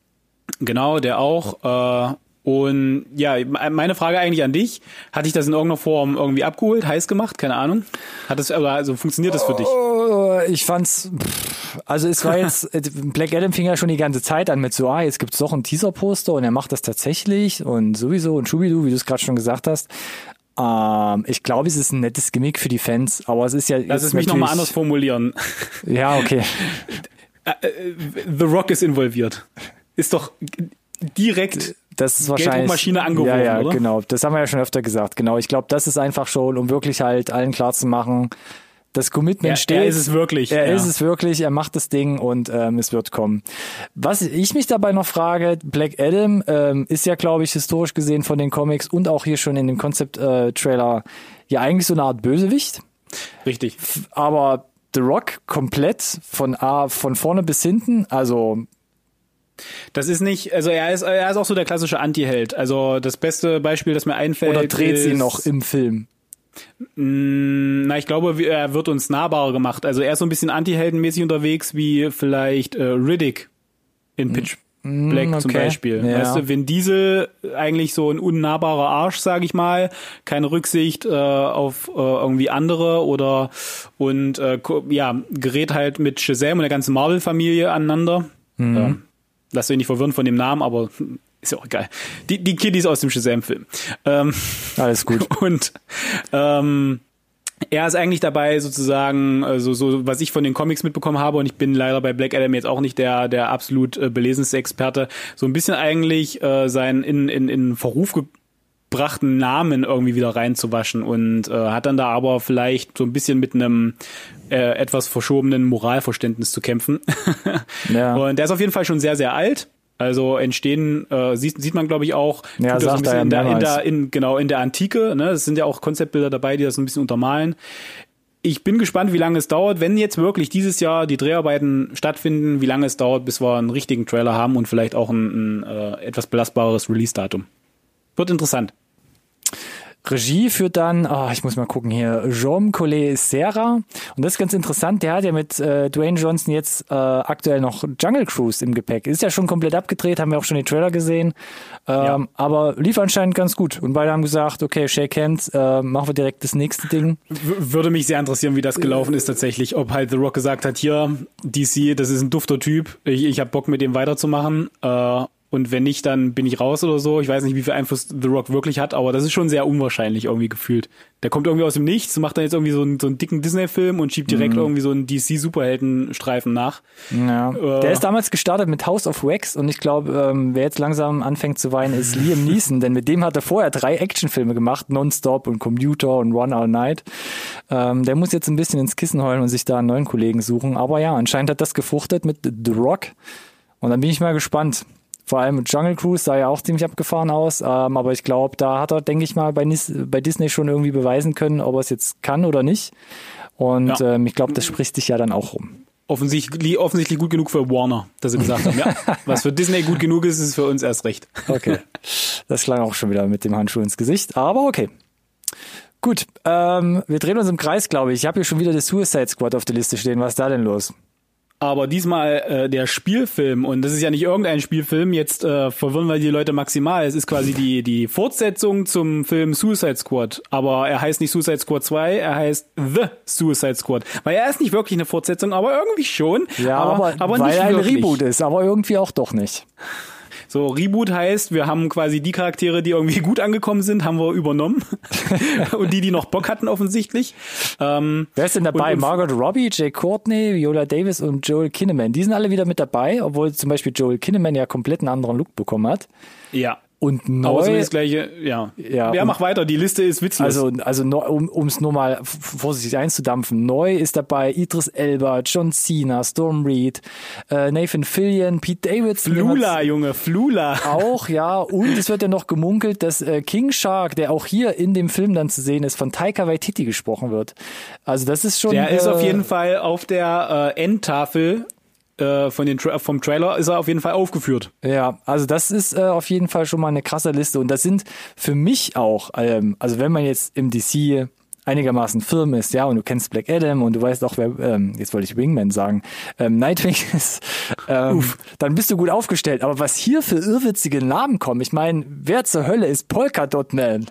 Genau, der auch. Äh, und ja, meine Frage eigentlich an dich, hat dich das in irgendeiner Form irgendwie abgeholt, heiß gemacht? Keine Ahnung. Hat das, also funktioniert das für dich? Oh, ich fand's, also es war jetzt, Black Adam fing ja schon die ganze Zeit an mit so, ah, jetzt gibt's doch ein Teaser-Poster und er macht das tatsächlich und sowieso und Schubidu, wie du es gerade schon gesagt hast. Ähm, ich glaube, es ist ein nettes Gimmick für die Fans, aber es ist ja. Lass es mich nochmal anders formulieren. Ja, okay. Äh, äh, The Rock ist involviert. Ist doch direkt das ist wahrscheinlich. Maschine angeworfen, ja, ja, oder? genau. Das haben wir ja schon öfter gesagt. Genau. Ich glaube, das ist einfach schon, um wirklich halt allen klar zu machen, das Commitment er, steht. Er ist es wirklich. Er ja. ist es wirklich. Er macht das Ding und ähm, es wird kommen. Was ich mich dabei noch frage, Black Adam ähm, ist ja, glaube ich, historisch gesehen von den Comics und auch hier schon in dem Concept-Trailer äh, ja eigentlich so eine Art Bösewicht. Richtig. Aber The Rock komplett von A, von vorne bis hinten, also das ist nicht, also er ist, er ist auch so der klassische Anti-Held. Also das beste Beispiel, das mir einfällt. Oder dreht sie noch im Film? Na, ich glaube, er wird uns nahbarer gemacht. Also er ist so ein bisschen anti-heldenmäßig unterwegs, wie vielleicht äh, Riddick in Pitch Black okay. zum Beispiel. Ja. Weißt du, wenn Diesel eigentlich so ein unnahbarer Arsch, sage ich mal, keine Rücksicht äh, auf äh, irgendwie andere oder und äh, ja, gerät halt mit Shazam und der ganzen Marvel-Familie aneinander. Mhm. Ja. Lass dich nicht verwirren von dem Namen, aber ist ja auch egal. Die, die Kiddies aus dem Shazam-Film. Ähm, Alles gut. Und ähm, er ist eigentlich dabei sozusagen, also so was ich von den Comics mitbekommen habe und ich bin leider bei Black Adam jetzt auch nicht der der absolut äh, belesenste Experte, so ein bisschen eigentlich äh, sein in in in Verruf gebrachten Namen irgendwie wieder reinzuwaschen und äh, hat dann da aber vielleicht so ein bisschen mit einem äh, etwas verschobenen Moralverständnis zu kämpfen. ja. Und der ist auf jeden Fall schon sehr sehr alt. Also entstehen äh, sieht, sieht man glaube ich auch ja, sagt ein bisschen in der, in der in genau in der Antike, ne? Es sind ja auch Konzeptbilder dabei, die das ein bisschen untermalen. Ich bin gespannt, wie lange es dauert, wenn jetzt wirklich dieses Jahr die Dreharbeiten stattfinden, wie lange es dauert, bis wir einen richtigen Trailer haben und vielleicht auch ein, ein äh, etwas belastbares Release-Datum. Wird interessant. Regie führt dann, oh, ich muss mal gucken hier, Jaume Collet Serra. Und das ist ganz interessant, der hat ja mit äh, Dwayne Johnson jetzt äh, aktuell noch Jungle Cruise im Gepäck. Ist ja schon komplett abgedreht, haben wir auch schon den Trailer gesehen. Ähm, Ja. Aber lief anscheinend ganz gut. Und beide haben gesagt, okay, shake hands, äh, machen wir direkt das nächste Ding. W würde mich sehr interessieren, wie das gelaufen ist tatsächlich. Ob halt The Rock gesagt hat, hier, DC, das ist ein dufter Typ, ich, ich habe Bock mit dem weiterzumachen. Äh, und wenn nicht, dann bin ich raus oder so. Ich weiß nicht, wie viel Einfluss The Rock wirklich hat, aber das ist schon sehr unwahrscheinlich irgendwie gefühlt. Der kommt irgendwie aus dem Nichts, macht dann jetzt irgendwie so einen, so einen dicken Disney-Film und schiebt direkt irgendwie so einen DC-Superhelden-Streifen nach. Ja. Äh. Der ist damals gestartet mit House of Wax und ich glaube, ähm, wer jetzt langsam anfängt zu weinen, ist Liam Neeson, denn mit dem hat er vorher drei Actionfilme gemacht, Nonstop und Commuter und One All Night. Ähm, der muss jetzt ein bisschen ins Kissen heulen und sich da einen neuen Kollegen suchen. Aber ja, anscheinend hat das gefruchtet mit The Rock. Und dann bin ich mal gespannt. Vor allem Jungle Cruise sah ja auch ziemlich abgefahren aus, ähm, aber ich glaube, da hat er, denke ich mal, bei, Nis bei Disney schon irgendwie beweisen können, ob er es jetzt kann oder nicht. Und Ja. ähm, ich glaube, das spricht sich ja dann auch rum. Offensichtlich, offensichtlich gut genug für Warner, dass sie gesagt haben, ja, was für Disney gut genug ist, ist für uns erst recht. Okay. Das klang auch schon wieder mit dem Handschuh ins Gesicht, aber okay. Gut, ähm, wir drehen uns im Kreis, glaube ich. Ich habe hier schon wieder das Suicide Squad auf der Liste stehen. Was ist da denn los? Aber diesmal äh, der Spielfilm, und das ist ja nicht irgendein Spielfilm, jetzt äh, verwirren wir die Leute maximal. Es ist quasi die, die Fortsetzung zum Film Suicide Squad. Aber er heißt nicht Suicide Squad 2, er heißt The Suicide Squad. Weil er ist nicht wirklich eine Fortsetzung, aber irgendwie schon. Ja, aber, aber, aber weil nicht er ein wirklich. Reboot ist, aber irgendwie auch doch nicht. So, Reboot heißt, wir haben quasi die Charaktere, die irgendwie gut angekommen sind, haben wir übernommen. und die, die noch Bock hatten, offensichtlich. Ähm, Wer ist denn dabei? Und- Margaret Robbie, Jay Courtney, Viola Davis und Joel Kinnaman. Die sind alle wieder mit dabei, obwohl zum Beispiel Joel Kinnaman ja komplett einen anderen Look bekommen hat. ja. Und Aber neu, zumindest das gleiche, ja. Ja, ja, und- mach weiter, die Liste ist witzlos. also, also um es nur mal vorsichtig einzudampfen. Neu ist dabei Idris Elba, John Cena, Storm Reed, äh, Nathan Fillion, Pete Davidson. Flula, Junge, Flula. Auch, ja. Und es wird ja noch gemunkelt, dass äh, King Shark, der auch hier in dem Film dann zu sehen ist, von Taika Waititi gesprochen wird. Also das ist schon... Der ist äh, auf jeden Fall auf der äh, Endtafel äh, von den Tra vom Trailer ist er auf jeden Fall aufgeführt. Ja, also das ist äh, auf jeden Fall schon mal eine krasse Liste. Und das sind für mich auch, ähm, also wenn man jetzt im DC einigermaßen firm ist, ja, und du kennst Black Adam und du weißt auch, wer, ähm, jetzt wollte ich Wingman sagen, ähm, Nightwing ist, ähm, dann bist du gut aufgestellt. Aber was hier für irrwitzige Namen kommen, ich meine, wer zur Hölle ist Polka Dot Man?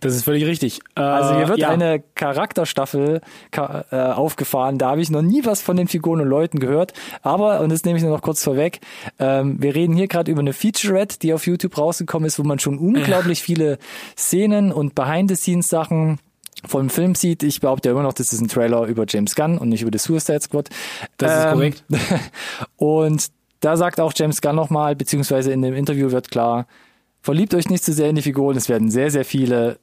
Das ist völlig richtig. Äh, Also hier wird ja. eine Charakterstaffel ka äh, aufgefahren. Da habe ich noch nie was von den Figuren und Leuten gehört. Aber, und das nehme ich nur noch kurz vorweg, ähm, wir reden hier gerade über eine Featurette, die auf YouTube rausgekommen ist, wo man schon unglaublich viele Szenen und Behind-the-Scenes-Sachen vom Film sieht. Ich behaupte ja immer noch, das ist ein Trailer über James Gunn und nicht über The Suicide Squad. Das ist korrekt. Und da sagt auch James Gunn nochmal, beziehungsweise in dem Interview wird klar, verliebt euch nicht zu sehr in die Figuren, es werden sehr, sehr viele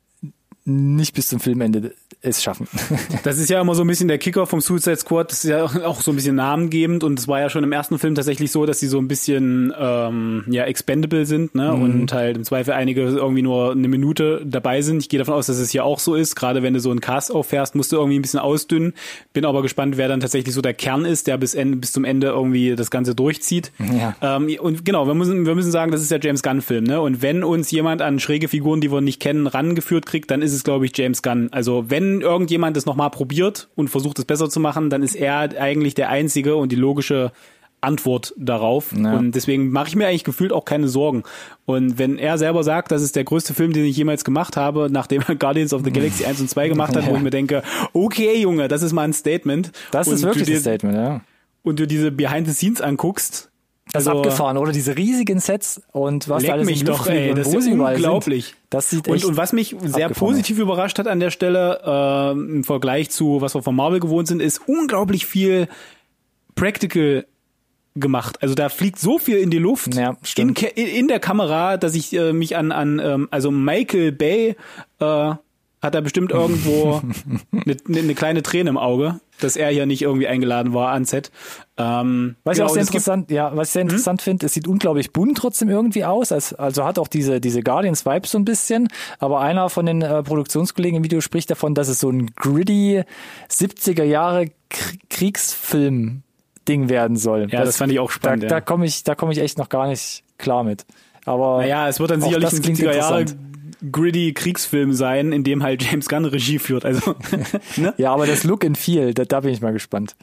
nicht bis zum Filmende es schaffen. Das ist ja immer so ein bisschen der Kicker vom Suicide Squad. Das ist ja auch so ein bisschen namengebend und es war ja schon im ersten Film tatsächlich so, dass sie so ein bisschen ähm, ja expendable sind ne? Mhm. und halt im Zweifel einige irgendwie nur eine Minute dabei sind. Ich gehe davon aus, dass es hier auch so ist. Gerade wenn du so einen Cast auffährst, musst du irgendwie ein bisschen ausdünnen. Bin aber gespannt, wer dann tatsächlich so der Kern ist, der bis, Ende, bis zum Ende irgendwie das Ganze durchzieht. Ja. Ähm, und genau, wir müssen, wir müssen sagen, das ist ja James Gunn-Film. Ne? Und wenn uns jemand an schräge Figuren, die wir nicht kennen, rangeführt kriegt, dann ist es, glaube ich, James Gunn. Also wenn irgendjemand das nochmal probiert und versucht es besser zu machen, dann ist er eigentlich der einzige und die logische Antwort darauf. Ja. Und deswegen mache ich mir eigentlich gefühlt auch keine Sorgen. Und wenn er selber sagt, das ist der größte Film, den ich jemals gemacht habe, nachdem er Guardians of the Galaxy 1 und 2 gemacht hat, ja. wo ich mir denke, okay, Junge, das ist mal ein Statement. Das und ist wirklich dir, ein Statement, ja. Und du diese Behind the Scenes anguckst, das also, abgefahren, oder? Diese riesigen Sets und was da alles mich doch, ey, das ist unglaublich. Sind. Das sieht echt und, und was mich sehr positiv überrascht hat an der Stelle, äh, im Vergleich zu was wir von Marvel gewohnt sind, ist unglaublich viel Practical gemacht. Also da fliegt so viel in die Luft ja, in, in, der Kamera, dass ich äh, mich an an ähm, also Michael Bay äh, hat er bestimmt irgendwo eine, eine kleine Träne im Auge, dass er hier nicht irgendwie eingeladen war ans Set. Ähm, was genau, ich auch sehr interessant, ja, was ich sehr hm? interessant finde, es sieht unglaublich bunt trotzdem irgendwie aus, also, also hat auch diese diese Guardians Vibes so ein bisschen, aber einer von den äh, Produktionskollegen im Video spricht davon, dass es so ein gritty 70er Jahre Kriegsfilm Ding werden soll. Ja, das, das fand ich auch spannend. Da, ja. da komme ich, da komme ich echt noch gar nicht klar mit. Aber naja, es wird dann sicherlich ein 70er Jahre gritty Kriegsfilm sein, in dem halt James Gunn Regie führt. Also, ne? Ja, aber das Look and Feel, da, da bin ich mal gespannt.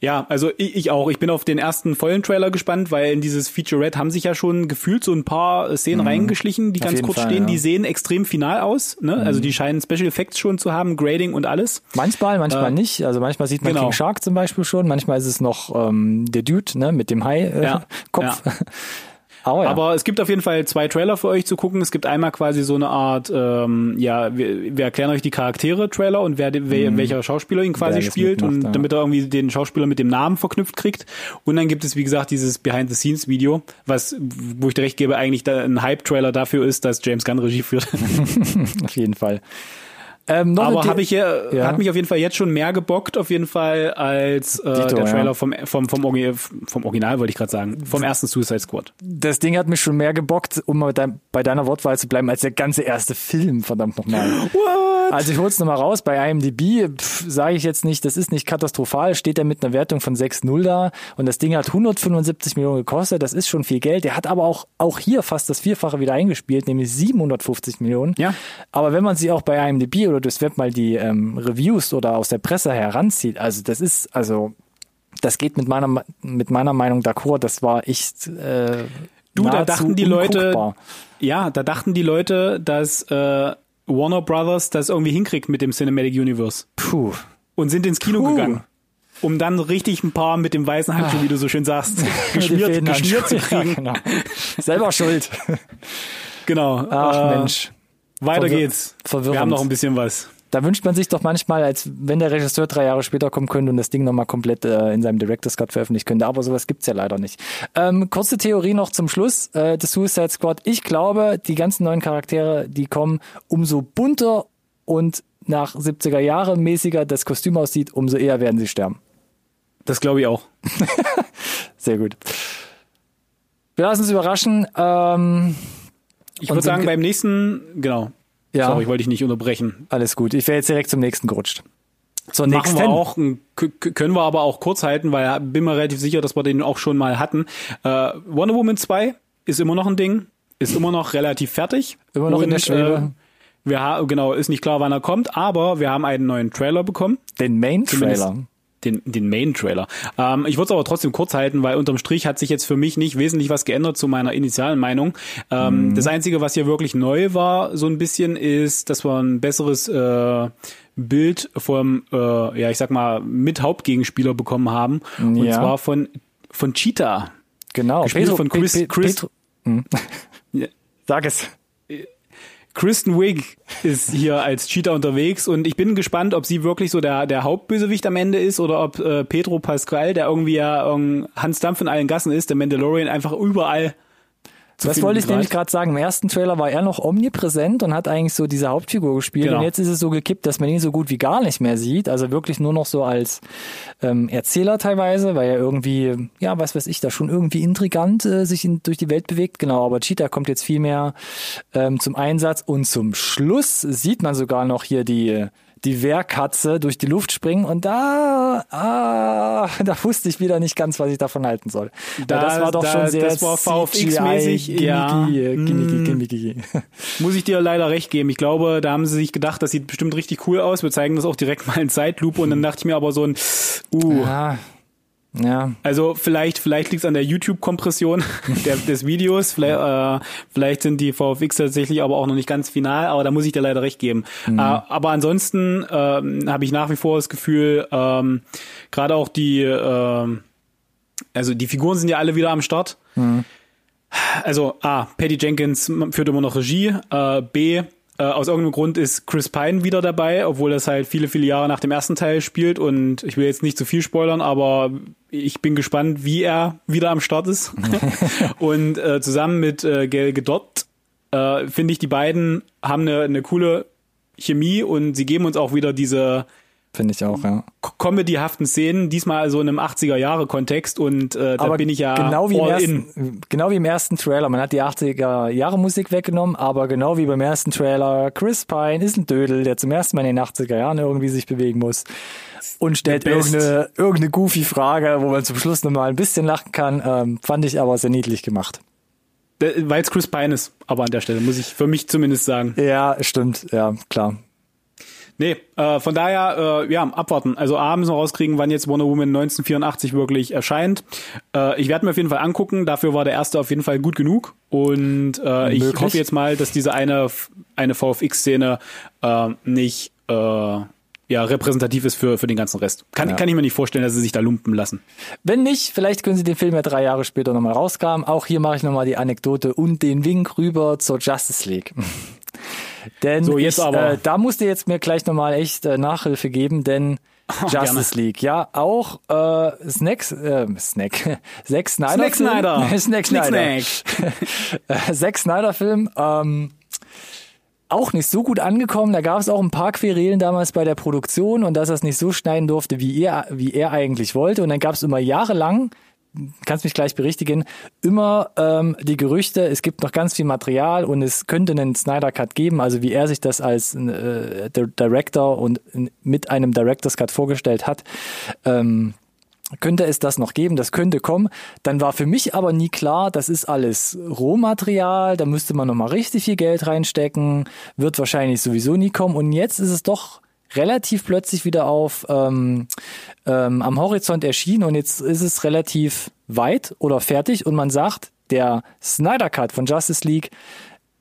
Ja, also ich, ich auch. Ich bin auf den ersten vollen Trailer gespannt, weil in dieses Featurette haben sich ja schon gefühlt so ein paar Szenen mhm. reingeschlichen, die auf ganz kurz Fall, stehen. Ja. Die sehen extrem final aus. Ne? Mhm. Also die scheinen Special Effects schon zu haben, Grading und alles. Manchmal, manchmal äh, nicht. Also manchmal sieht man genau. King Shark zum Beispiel schon. Manchmal ist es noch ähm, der Dude ne, mit dem Hai-Kopf. Äh, ja. Oh, ja. Aber es gibt auf jeden Fall zwei Trailer für euch zu gucken. Es gibt einmal quasi so eine Art, ähm, ja, wir, wir erklären euch die Charaktere-Trailer und wer, wer mhm. welcher Schauspieler ihn quasi spielt und ja. damit er irgendwie den Schauspieler mit dem Namen verknüpft kriegt. Und dann gibt es, wie gesagt, dieses Behind-the-Scenes-Video, was, wo ich dir recht gebe, eigentlich ein Hype-Trailer dafür ist, dass James Gunn Regie führt. auf jeden Fall. Ähm, Aber habe ich ja, ja, hat mich auf jeden Fall jetzt schon mehr gebockt, auf jeden Fall, als äh, Dito, der Trailer ja. vom, vom, vom, Orgi vom Original, wollte ich gerade sagen, vom ersten Suicide Squad. Das Ding hat mich schon mehr gebockt, um bei deiner Wortwahl zu bleiben, als der ganze erste Film, verdammt nochmal. What? Also ich hol's nochmal raus, bei IMDb sage ich jetzt nicht, das ist nicht katastrophal, steht er mit einer Wertung von 6-0 da. Und das Ding hat 175 Millionen gekostet, das ist schon viel Geld. Der hat aber auch, auch hier fast das Vierfache wieder eingespielt, nämlich 750 Millionen. Ja. Aber wenn man sie auch bei IMDb oder durchs Web mal die ähm, Reviews oder aus der Presse heranzieht, also das ist, also das geht mit meiner mit meiner Meinung d'accord, das war echt äh, Du, da dachten die Leute, ja, da dachten die Leute, dass äh, Warner Brothers das irgendwie hinkriegt mit dem Cinematic Universe. Puh. Und sind ins Kino Puh. gegangen. Um dann richtig ein paar mit dem weißen Handschuh, ah. wie du so schön sagst, geschmiert, geschmiert zu kriegen. Ja, genau. Selber schuld. Genau. Ach äh, Mensch. Weiter Verwir geht's. Verwirrend. Wir haben noch ein bisschen was. Da wünscht man sich doch manchmal, als wenn der Regisseur drei Jahre später kommen könnte und das Ding nochmal komplett äh, in seinem Director's Cut veröffentlichen könnte. Aber sowas gibt's ja leider nicht. Ähm, kurze Theorie noch zum Schluss äh, des Suicide Squad. Ich glaube, die ganzen neuen Charaktere, die kommen, umso bunter und nach 70er Jahre mäßiger das Kostüm aussieht, umso eher werden sie sterben. Das glaube ich auch. Sehr gut. Wir lassen uns überraschen. Ähm, ich würde sagen, beim nächsten, genau. Ja. Sorry, wollte ich nicht unterbrechen. Alles gut. Ich wäre jetzt direkt zum nächsten gerutscht. Zur nächsten. Wir auch, können wir aber auch kurz halten, weil bin mir relativ sicher, dass wir den auch schon mal hatten. Äh, Wonder Woman 2 ist immer noch ein Ding, ist immer noch relativ fertig. Immer noch und, in der Schwebe. Äh, wir haben, genau, ist nicht klar, wann er kommt, aber wir haben einen neuen Trailer bekommen. Den Main-Trailer den, den Main-Trailer. Ähm, ich würde es aber trotzdem kurz halten, weil unterm Strich hat sich jetzt für mich nicht wesentlich was geändert zu meiner initialen Meinung. Ähm, mhm. Das Einzige, was hier wirklich neu war, so ein bisschen, ist, dass wir ein besseres äh, Bild vom, äh, ja, ich sag mal, mit Hauptgegenspieler bekommen haben. Und ja. zwar von, von Cheetah. Genau. Gespielt Petro, von Chris, Pe Chris. Petro. Hm. Sag es. Kristen Wiig ist hier als Cheater unterwegs und ich bin gespannt, ob sie wirklich so der, der Hauptbösewicht am Ende ist oder ob äh, Pedro Pascal, der irgendwie ja ähm, Hans Dampf in allen Gassen ist, der Mandalorian einfach überall das wollte ich nämlich gerade sagen. Im ersten Trailer war er noch omnipräsent und hat eigentlich so diese Hauptfigur gespielt. Genau. Und jetzt ist es so gekippt, dass man ihn so gut wie gar nicht mehr sieht. Also wirklich nur noch so als ähm, Erzähler teilweise, weil er irgendwie, ja, was weiß ich, da schon irgendwie intrigant äh, sich in, durch die Welt bewegt. Genau, aber Cheetah kommt jetzt viel mehr ähm, zum Einsatz. Und zum Schluss sieht man sogar noch hier die die Wehrkatze durch die Luft springen und da, ah, da wusste ich wieder nicht ganz, was ich davon halten soll. Da, das war doch da, schon sehr VFX-mäßig. Ja. Gimmiki. Muss ich dir leider recht geben. Ich glaube, da haben sie sich gedacht, das sieht bestimmt richtig cool aus. Wir zeigen das auch direkt mal in Zeitlupe und dann dachte ich mir aber so ein, uh, ja. Ja. Also vielleicht, vielleicht liegt es an der YouTube-Kompression des Videos. Vielleicht, äh, vielleicht sind die VFX tatsächlich aber auch noch nicht ganz final, aber da muss ich dir leider recht geben. Mhm. Äh, aber ansonsten äh, habe ich nach wie vor das Gefühl, ähm, gerade auch die, äh, also die Figuren sind ja alle wieder am Start. Mhm. Also A, Patty Jenkins führt immer noch Regie, äh, B, äh, aus irgendeinem Grund ist Chris Pine wieder dabei, obwohl das halt viele, viele Jahre nach dem ersten Teil spielt und ich will jetzt nicht zu viel spoilern, aber ich bin gespannt, wie er wieder am Start ist. und äh, zusammen mit äh, Gail Gedott äh, finde ich, die beiden haben eine, eine coole Chemie und sie geben uns auch wieder diese Finde ich auch, ja. Comedyhaften Szenen, diesmal also in einem 80er-Jahre-Kontext und äh, da aber bin ich ja genau wie, im ersten, genau wie im ersten Trailer. Man hat die 80er-Jahre-Musik weggenommen, aber genau wie beim ersten Trailer, Chris Pine ist ein Dödel, der zum ersten Mal in den 80er Jahren irgendwie sich bewegen muss und stellt irgendeine, irgendeine goofy Frage, wo man zum Schluss nochmal ein bisschen lachen kann. Ähm, fand ich aber sehr niedlich gemacht. Weil es Chris Pine ist, aber an der Stelle, muss ich für mich zumindest sagen. Ja, stimmt, ja, klar. Nee, äh, von daher, äh, ja, abwarten. Also A müssen wir rauskriegen, wann jetzt Wonder Woman 1984 wirklich erscheint. Äh, ich werde mir auf jeden Fall angucken. Dafür war der erste auf jeden Fall gut genug. Und äh, ich hoffe jetzt mal, dass diese eine, eine VFX-Szene äh, nicht äh, ja, repräsentativ ist für, für den ganzen Rest. Kann, ja. kann ich mir nicht vorstellen, dass sie sich da lumpen lassen. Wenn nicht, vielleicht können sie den Film ja drei Jahre später nochmal rauskramen. Auch hier mache ich nochmal die Anekdote und den Wink rüber zur Justice League. Denn so, jetzt ich, aber. Äh, da musst du jetzt mir gleich nochmal echt äh, Nachhilfe geben, denn Justice League, ja, auch äh, Snacks, äh, Snack, Zack Snyder. Snack Snyder. Snack Snyder. Snack. Zack Snyder Film, ähm, auch nicht so gut angekommen. Da gab es auch ein paar Querelen damals bei der Produktion und dass er es nicht so schneiden durfte, wie er, wie er eigentlich wollte. Und dann gab es immer jahrelang kannst mich gleich berichtigen, immer ähm, die Gerüchte, es gibt noch ganz viel Material und es könnte einen Snyder Cut geben, also wie er sich das als äh, Director und mit einem Director's Cut vorgestellt hat. Ähm, könnte es das noch geben, das könnte kommen. Dann war für mich aber nie klar, das ist alles Rohmaterial, da müsste man nochmal richtig viel Geld reinstecken, wird wahrscheinlich sowieso nie kommen. Und jetzt ist es doch relativ plötzlich wieder auf ähm, ähm, am Horizont erschienen und jetzt ist es relativ weit oder fertig und man sagt, der Snyder Cut von Justice League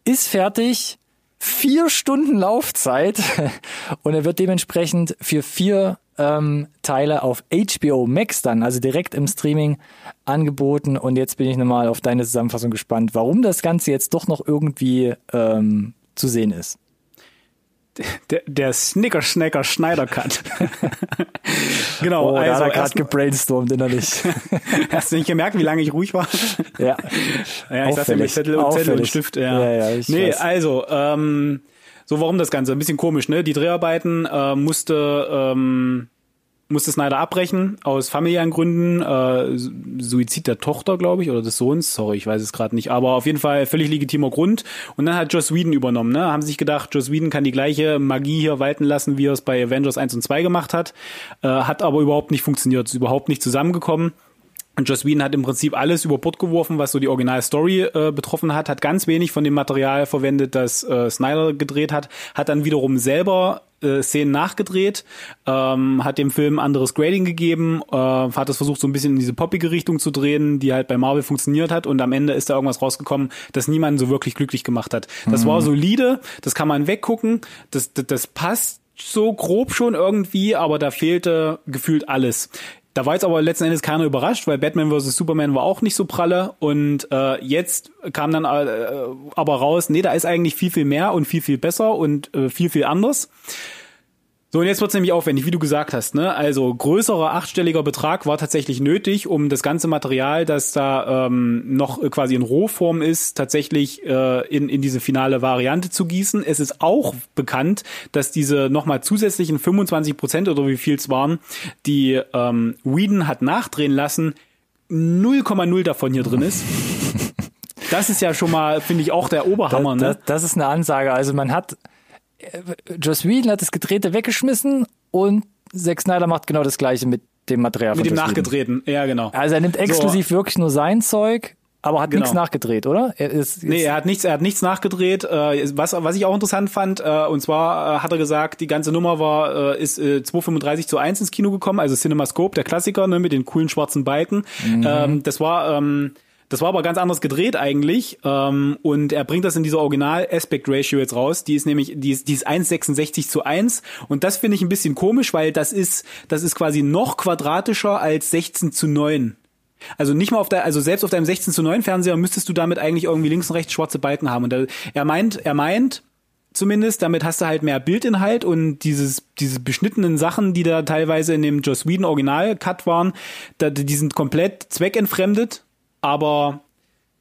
ist fertig, vier Stunden Laufzeit und er wird dementsprechend für vier ähm, Teile auf HBO Max dann, also direkt im Streaming angeboten und jetzt bin ich nochmal auf deine Zusammenfassung gespannt, warum das Ganze jetzt doch noch irgendwie ähm, zu sehen ist der, der Snicker Snacker Schneider Cut. genau, oh, also da hat er gerade gebrainstormt innerlich. Hast du nicht gemerkt, wie lange ich ruhig war? Ja. Ja, ich saß mit Zettel, und, Zettel und Stift. Ja, ja, ja ich Nee, weiß. also, ähm, so warum das Ganze? Ein bisschen komisch, ne? Die Dreharbeiten äh, musste ähm, musste Snyder abbrechen aus familiären Gründen, äh, Suizid der Tochter, glaube ich, oder des Sohns, sorry, ich weiß es gerade nicht, aber auf jeden Fall völlig legitimer Grund. Und dann hat Joss Whedon übernommen, ne? Haben sich gedacht, Joss Whedon kann die gleiche Magie hier walten lassen, wie er es bei Avengers 1 und 2 gemacht hat, äh, hat aber überhaupt nicht funktioniert, ist überhaupt nicht zusammengekommen. Und Joss Whedon hat im Prinzip alles über Bord geworfen, was so die Original-Story äh, betroffen hat, hat ganz wenig von dem Material verwendet, das äh, Snyder gedreht hat, hat dann wiederum selber äh, Szenen nachgedreht, ähm, hat dem Film anderes Grading gegeben, äh, hat es versucht so ein bisschen in diese poppige Richtung zu drehen, die halt bei Marvel funktioniert hat und am Ende ist da irgendwas rausgekommen, das niemanden so wirklich glücklich gemacht hat. Das mhm. war solide, das kann man weggucken, das, das, das passt so grob schon irgendwie, aber da fehlte gefühlt alles. Da war jetzt aber letzten Endes keiner überrascht, weil Batman vs. Superman war auch nicht so pralle und äh, jetzt kam dann äh, aber raus, nee, da ist eigentlich viel, viel mehr und viel, viel besser und äh, viel, viel anders. So, und jetzt wird's nämlich aufwendig, wie du gesagt hast. Ne? Also größerer achtstelliger Betrag war tatsächlich nötig, um das ganze Material, das da ähm, noch quasi in Rohform ist, tatsächlich äh, in, in diese finale Variante zu gießen. Es ist auch bekannt, dass diese nochmal zusätzlichen 25 Prozent oder wie viel es waren, die ähm, Whedon hat nachdrehen lassen, 0,0 davon hier drin ist. Das ist ja schon mal, finde ich, auch der Oberhammer. Das, das, das ist eine Ansage. Also man hat Joss Whedon hat das Gedrehte weggeschmissen und Zack Snyder macht genau das gleiche mit dem Material. Mit dem nachgedrehten, ja genau. Also er nimmt exklusiv so. wirklich nur sein Zeug, aber hat genau. nichts nachgedreht, oder? Er ist, nee, er hat nichts, er hat nichts nachgedreht. Äh, was, was ich auch interessant fand, äh, und zwar äh, hat er gesagt, die ganze Nummer war, ist 2,35 zu 1 ins Kino gekommen, also CinemaScope, der Klassiker, ne, mit den coolen schwarzen Balken. Mhm. Ähm, das war ähm, das war aber ganz anders gedreht eigentlich. Ähm, und er bringt das in dieser Original Aspect Ratio jetzt raus. Die ist nämlich, die ist, die ist 1,66 zu 1. Und das finde ich ein bisschen komisch, weil das ist, das ist quasi noch quadratischer als 16 zu 9. Also nicht mal auf der, also selbst auf deinem 16 zu 9 Fernseher müsstest du damit eigentlich irgendwie links und rechts schwarze Balken haben. Und er meint, er meint, zumindest, damit hast du halt mehr Bildinhalt und dieses, diese beschnittenen Sachen, die da teilweise in dem Joss Whedon Original Cut waren, da, die sind komplett zweckentfremdet aber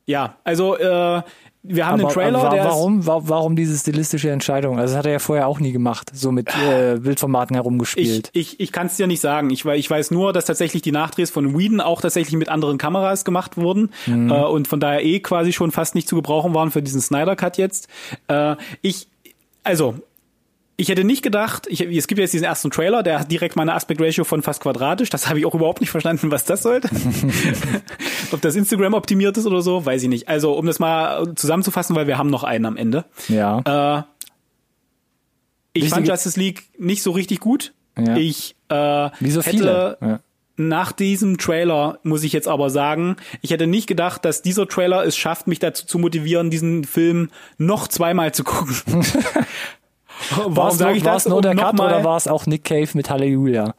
ja, also äh, wir haben aber, den Trailer. Aber warum, der warum diese stilistische Entscheidung? Also das hat er ja vorher auch nie gemacht, so mit äh, Bildformaten herumgespielt. Ich, ich, ich kann es dir nicht sagen. Ich, ich weiß nur, dass tatsächlich die Nachdrehs von Whedon auch tatsächlich mit anderen Kameras gemacht wurden mhm. äh, und von daher eh quasi schon fast nicht zu gebrauchen waren für diesen Snyder Cut jetzt. Äh, ich, also ich hätte nicht gedacht, ich, es gibt jetzt diesen ersten Trailer, der hat direkt meine Aspect Ratio von fast quadratisch. Das habe ich auch überhaupt nicht verstanden, was das sollte. Ob das Instagram optimiert ist oder so, weiß ich nicht. Also, um das mal zusammenzufassen, weil wir haben noch einen am Ende. Ja. Äh, ich Wichtige fand Justice League nicht so richtig gut. Ja. Ich äh, Wie so viele. Ja. Nach diesem Trailer muss ich jetzt aber sagen, ich hätte nicht gedacht, dass dieser Trailer es schafft, mich dazu zu motivieren, diesen Film noch zweimal zu gucken. Warum sage ich das? War es nur der Cut oder war es auch Nick Cave mit Halleluja?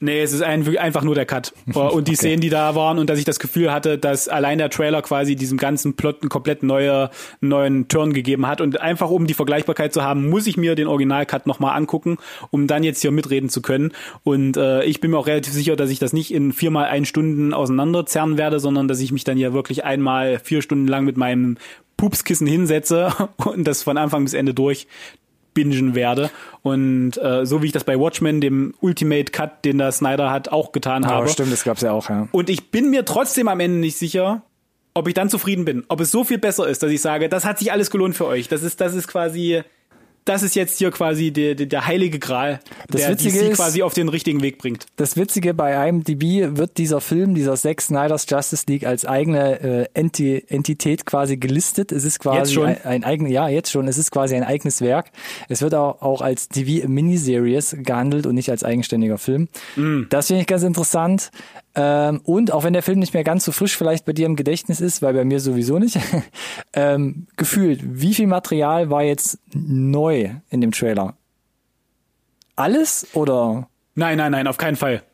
Nee, es ist ein, einfach nur der Cut. Und die okay. Szenen, die da waren und dass ich das Gefühl hatte, dass allein der Trailer quasi diesem ganzen Plot einen komplett neue, neuen Turn gegeben hat. Und einfach um die Vergleichbarkeit zu haben, muss ich mir den Original-Cut nochmal angucken, um dann jetzt hier mitreden zu können. Und äh, ich bin mir auch relativ sicher, dass ich das nicht in viermal ein Stunden auseinanderzerren werde, sondern dass ich mich dann hier wirklich einmal vier Stunden lang mit meinem Pupskissen hinsetze und das von Anfang bis Ende durch bingen werde. Und äh, so wie ich das bei Watchmen, dem Ultimate Cut, den der Snyder hat, auch getan ja, habe. Stimmt, das gab's ja auch, ja. Und ich bin mir trotzdem am Ende nicht sicher, ob ich dann zufrieden bin, ob es so viel besser ist, dass ich sage, das hat sich alles gelohnt für euch. Das ist, das ist quasi das ist jetzt hier quasi der, der, der heilige Gral, das der Witzige DC ist, quasi auf den richtigen Weg bringt. Das Witzige bei IMDb wird dieser Film, dieser Zack Snyder's Justice League als eigene äh, Enti Entität quasi gelistet. Es ist quasi ein, ein eigenes, ja jetzt schon, es ist quasi ein eigenes Werk. Es wird auch, auch als TV-Miniseries gehandelt und nicht als eigenständiger Film. Mm. Das finde ich ganz interessant. Ähm, und auch wenn der Film nicht mehr ganz so frisch vielleicht bei dir im Gedächtnis ist, weil bei mir sowieso nicht, ähm, gefühlt, wie viel Material war jetzt neu in dem Trailer? Alles oder? Nein, nein, nein, auf keinen Fall.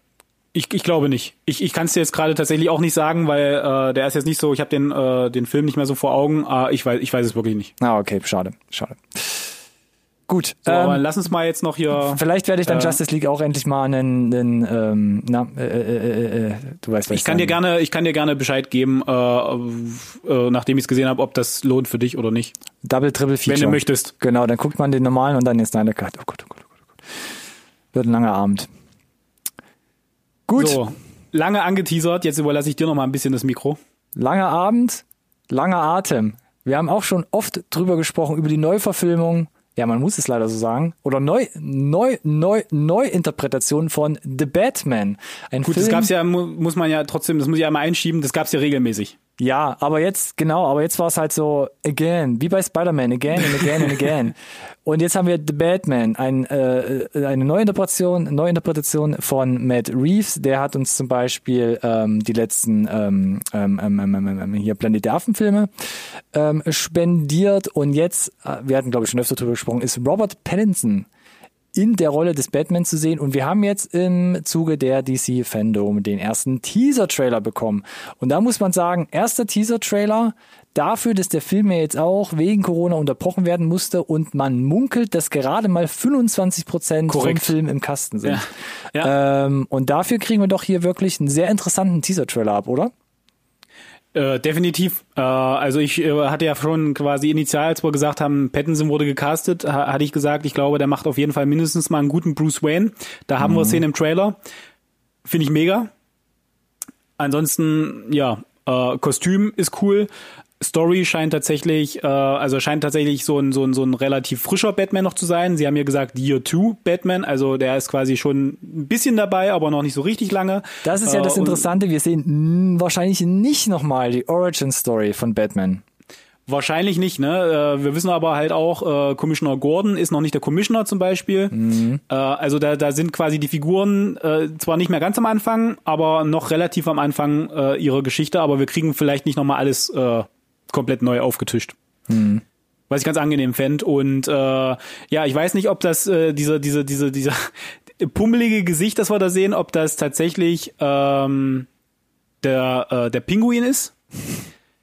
Ich, ich glaube nicht. Ich, ich kann es dir jetzt gerade tatsächlich auch nicht sagen, weil äh, der ist jetzt nicht so, ich habe den, äh, den Film nicht mehr so vor Augen, äh, ich, weiß, ich weiß es wirklich nicht. Ah, okay, schade, schade. Gut. So, ähm, aber lass uns mal jetzt noch hier. Vielleicht werde ich dann äh, Justice League auch endlich mal einen, einen ähm, na, äh, äh, äh, äh du weißt, was ich, kann dir gerne, ich kann dir gerne Bescheid geben, äh, äh, nachdem ich es gesehen habe, ob das lohnt für dich oder nicht. Double, Triple Feature. Wenn du möchtest. Genau, dann guckt man den normalen und dann ist deine Cut. Oh Gott, oh Gott, oh Gott, oh Gott. Wird ein langer Abend. Gut. So, lange angeteasert. Jetzt überlasse ich dir noch mal ein bisschen das Mikro. Langer Abend, langer Atem. Wir haben auch schon oft drüber gesprochen über die Neuverfilmung ja, man muss es leider so sagen, oder neu, neu, neu, Neuinterpretation von The Batman. Ein Gut, Film, das gab's ja, muss man ja trotzdem, das muss ich einmal einschieben, das gab's ja regelmäßig. Ja, aber jetzt, genau, aber jetzt war es halt so, again, wie bei Spider-Man, again and again and again. Und jetzt haben wir The Batman, ein, äh, eine Neuinterpretation, Neuinterpretation von Matt Reeves. Der hat uns zum Beispiel ähm, die letzten ähm, ähm, ähm, ähm, ähm hier Planet der Affen-Filme ähm, spendiert. Und jetzt, äh, wir hatten glaube ich schon öfter drüber gesprochen, ist Robert Pattinson in der Rolle des Batman zu sehen. Und wir haben jetzt im Zuge der DC Fandom den ersten Teaser-Trailer bekommen. Und da muss man sagen, erster Teaser-Trailer, dafür, dass der Film ja jetzt auch wegen Corona unterbrochen werden musste und man munkelt, dass gerade mal 25 Prozent vom Film im Kasten sind. Ja. Ja. Ähm, und dafür kriegen wir doch hier wirklich einen sehr interessanten Teaser-Trailer ab, oder? Äh, definitiv. Äh, also ich äh, hatte ja schon quasi initial, als wir gesagt haben, Pattinson wurde gecastet, ha hatte ich gesagt, ich glaube, der macht auf jeden Fall mindestens mal einen guten Bruce Wayne. Da haben mhm. wir Szenen im Trailer. Finde ich mega. Ansonsten, ja, äh, Kostüm ist cool. Story scheint tatsächlich, äh, also scheint tatsächlich so ein, so, ein, so ein relativ frischer Batman noch zu sein. Sie haben ja gesagt Year 2 Batman, also der ist quasi schon ein bisschen dabei, aber noch nicht so richtig lange. Das ist ja das äh, Interessante, wir sehen mh, wahrscheinlich nicht nochmal die Origin Story von Batman. Wahrscheinlich nicht, ne? Äh, wir wissen aber halt auch, äh, Commissioner Gordon ist noch nicht der Commissioner zum Beispiel. Mhm. Äh, also da, da sind quasi die Figuren äh, zwar nicht mehr ganz am Anfang, aber noch relativ am Anfang äh, ihrer Geschichte, aber wir kriegen vielleicht nicht nochmal alles äh, komplett neu aufgetischt. Mhm. Was ich ganz angenehm fände. Und äh, ja, ich weiß nicht, ob das äh, dieser, diese, diese, dieser pummelige Gesicht, das wir da sehen, ob das tatsächlich ähm, der, äh, der Pinguin ist.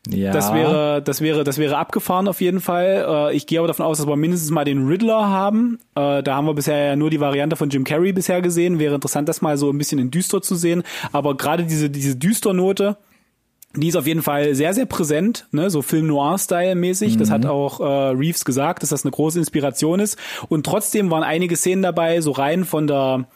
Ja. Das wäre, das wäre, das wäre abgefahren auf jeden Fall. Äh, ich gehe aber davon aus, dass wir mindestens mal den Riddler haben. Äh, da haben wir bisher ja nur die Variante von Jim Carrey bisher gesehen. Wäre interessant, das mal so ein bisschen in düster zu sehen. Aber gerade diese, diese Düsternote, die ist auf jeden Fall sehr, sehr präsent, ne, so Film Noir-Style-mäßig. Mhm. Das hat mhm. auch äh, Reeves gesagt, dass das eine große Inspiration ist. Und trotzdem waren einige Szenen dabei, so rein von der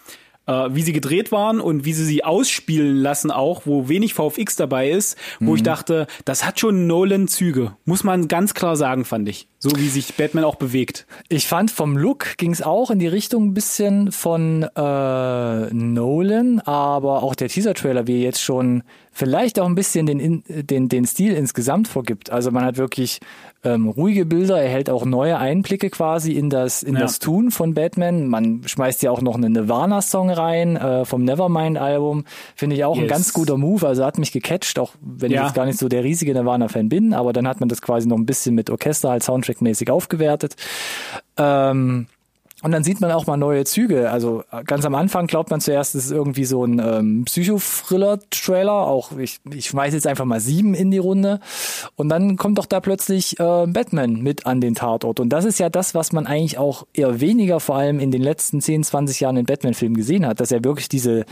äh, wie sie gedreht waren und wie sie sie ausspielen lassen auch, wo wenig VFX dabei ist, wo mhm. ich dachte, das hat schon Nolan-Züge, muss man ganz klar sagen, fand ich. So wie sich Batman auch bewegt. Ich fand vom Look ging es auch in die Richtung ein bisschen von äh, Nolan, aber auch der Teaser-Trailer, wie jetzt schon vielleicht auch ein bisschen den, den, den Stil insgesamt vorgibt. Also man hat wirklich ähm, ruhige Bilder, erhält auch neue Einblicke quasi in das, in ja. das Tun von Batman. Man schmeißt ja auch noch einen Nirvana-Song rein äh, vom Nevermind-Album. Finde ich auch yes. ein ganz guter Move. Also hat mich gecatcht, auch wenn ja. ich jetzt gar nicht so der riesige Nirvana-Fan bin, aber dann hat man das quasi noch ein bisschen mit Orchester als Soundtrack-mäßig aufgewertet. Ähm, und dann sieht man auch mal neue Züge. Also ganz am Anfang glaubt man zuerst, es ist irgendwie so ein ähm, Psycho-Thriller-Trailer. Auch ich, ich schmeiß jetzt einfach mal sieben in die Runde. Und dann kommt doch da plötzlich äh, Batman mit an den Tatort. Und das ist ja das, was man eigentlich auch eher weniger vor allem in den letzten 10, 20 Jahren in Batman-Filmen gesehen hat, dass er wirklich diese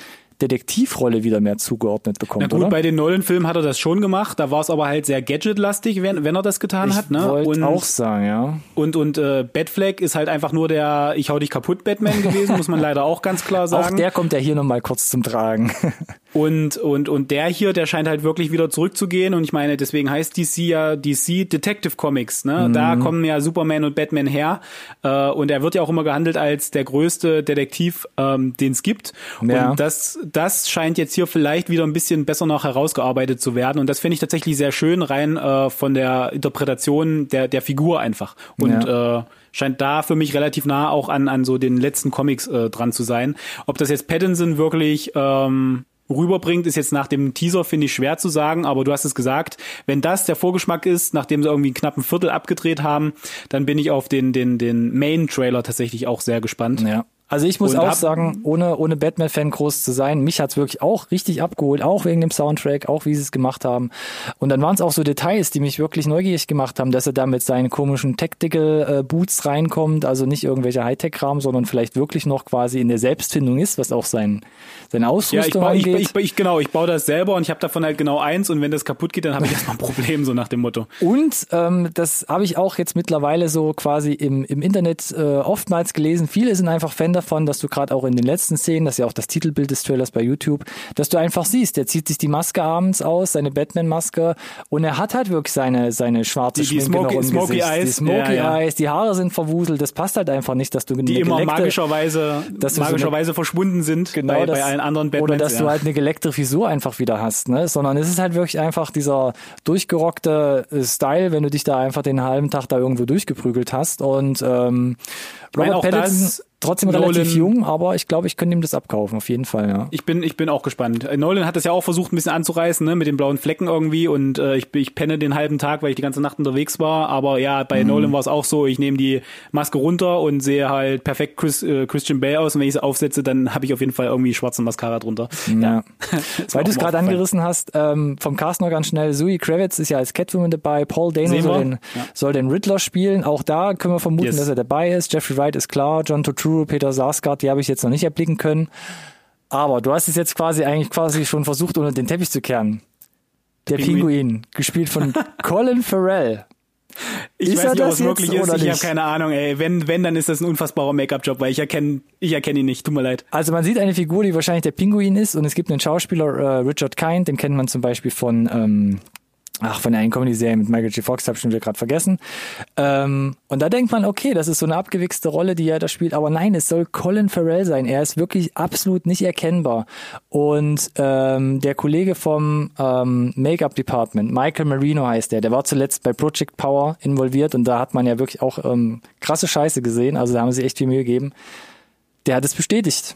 Detektivrolle wieder mehr zugeordnet bekommt. Na gut, oder? bei den Nolan-Filmen hat er das schon gemacht. Da war es aber halt sehr gadgetlastig, wenn, wenn er das getan ich hat. Ne? Und auch sagen, ja. Und und äh, Batfleck ist halt einfach nur der Ich hau dich kaputt Batman gewesen, muss man leider auch ganz klar sagen. Auch der kommt ja hier nochmal kurz zum Tragen. Und, und, und der hier, der scheint halt wirklich wieder zurückzugehen. Und ich meine, deswegen heißt DC ja DC Detective Comics. Ne? Mhm. Da kommen ja Superman und Batman her. Äh, und er wird ja auch immer gehandelt als der größte Detektiv, ähm, den es gibt. Ja. Und das, das scheint jetzt hier vielleicht wieder ein bisschen besser noch herausgearbeitet zu werden. Und das finde ich tatsächlich sehr schön, rein äh, von der Interpretation der, der Figur einfach. Und ja. äh, scheint da für mich relativ nah auch an, an so den letzten Comics äh, dran zu sein. Ob das jetzt Pattinson wirklich ähm, rüberbringt, ist jetzt nach dem Teaser, finde ich, schwer zu sagen, aber du hast es gesagt, wenn das der Vorgeschmack ist, nachdem sie irgendwie knapp ein Viertel abgedreht haben, dann bin ich auf den, den, den Main-Trailer tatsächlich auch sehr gespannt. Ja. Also ich muss und auch sagen, ohne, ohne Batman-Fan groß zu sein, mich hat's wirklich auch richtig abgeholt, auch wegen dem Soundtrack, auch wie sie es gemacht haben. Und dann waren es auch so Details, die mich wirklich neugierig gemacht haben, dass er da mit seinen komischen Tactical-Boots reinkommt, also nicht irgendwelche Hightech-Kram, sondern vielleicht wirklich noch quasi in der Selbstfindung ist, was auch sein, seine Ausrüstung ja, ich baue, ich, ich, ich, genau, ich baue das selber und ich habe davon halt genau eins und wenn das kaputt geht, dann habe ich erstmal ein Problem, so nach dem Motto. Und ähm, das habe ich auch jetzt mittlerweile so quasi im, im Internet äh, oftmals gelesen. Viele sind einfach Fan davon, dass du gerade auch in den letzten Szenen, das ist ja auch das Titelbild des Trailers bei YouTube, dass du einfach siehst, der zieht sich die Maske abends aus, seine Batman-Maske und er hat halt wirklich seine, seine schwarze die, die Smoky, noch im Gesicht. Eyes. Die Smoky ja, ja. Eyes, die Haare sind verwuselt, das passt halt einfach nicht, dass du die immer geleckte, magischerweise, magischerweise so verschwunden sind genau bei, das, bei allen anderen Batmans. Oder dass ja. du halt eine geleckte Frisur einfach wieder hast, ne? sondern es ist halt wirklich einfach dieser durchgerockte äh, Style, wenn du dich da einfach den halben Tag da irgendwo durchgeprügelt hast und ähm, Robert Pattinson trotzdem relativ jung, aber ich glaube, ich könnte ihm das abkaufen, auf jeden Fall, ja. Ich bin, ich bin auch gespannt. Äh, Nolan hat das ja auch versucht, ein bisschen anzureißen, ne, mit den blauen Flecken irgendwie und äh, ich, ich penne den halben Tag, weil ich die ganze Nacht unterwegs war. Aber ja, bei mhm. Nolan war es auch so, ich nehme die Maske runter und sehe halt perfekt Chris, äh, Christian Bale aus und wenn ich sie aufsetze, dann habe ich auf jeden Fall irgendwie schwarze Mascara drunter. Ja. ja. weil du es gerade angerissen hast, ähm, vom Cast noch ganz schnell, Zoe Kravitz ist ja als Catwoman dabei, Paul Dano soll den, ja. soll den Riddler spielen. Auch da können wir vermuten, yes. dass er dabei ist. Jeffrey Wright ist klar, John Turturro, Peter Sarsgaard, die habe ich jetzt noch nicht erblicken können. Aber du hast es jetzt quasi eigentlich quasi schon versucht, unter den Teppich zu kehren. Der Pinguin, Pinguin gespielt von Colin Farrell. Ich ist weiß nicht, ob es wirklich ist. Ich habe keine Ahnung, ey. Wenn, wenn, dann ist das ein unfassbarer Make-up-Job, weil ich erkenne, ich erkenne ihn nicht. Tut mir leid. Also man sieht eine Figur, die wahrscheinlich der Pinguin ist und es gibt einen Schauspieler, äh, Richard Kind, den kennt man zum Beispiel von ähm, ach, von der einen Comedy-Serie mit Michael J. Fox, habe ich schon wieder gerade vergessen. Ähm, und da denkt man, okay, das ist so eine abgewichste Rolle, die er da spielt, aber nein, es soll Colin Farrell sein. Er ist wirklich absolut nicht erkennbar. Und ähm, der Kollege vom ähm, Make-up-Department, Michael Marino heißt der, der war zuletzt bei Project Power involviert und da hat man ja wirklich auch ähm, krasse Scheiße gesehen, also da haben sie echt viel Mühe gegeben. Der hat es bestätigt.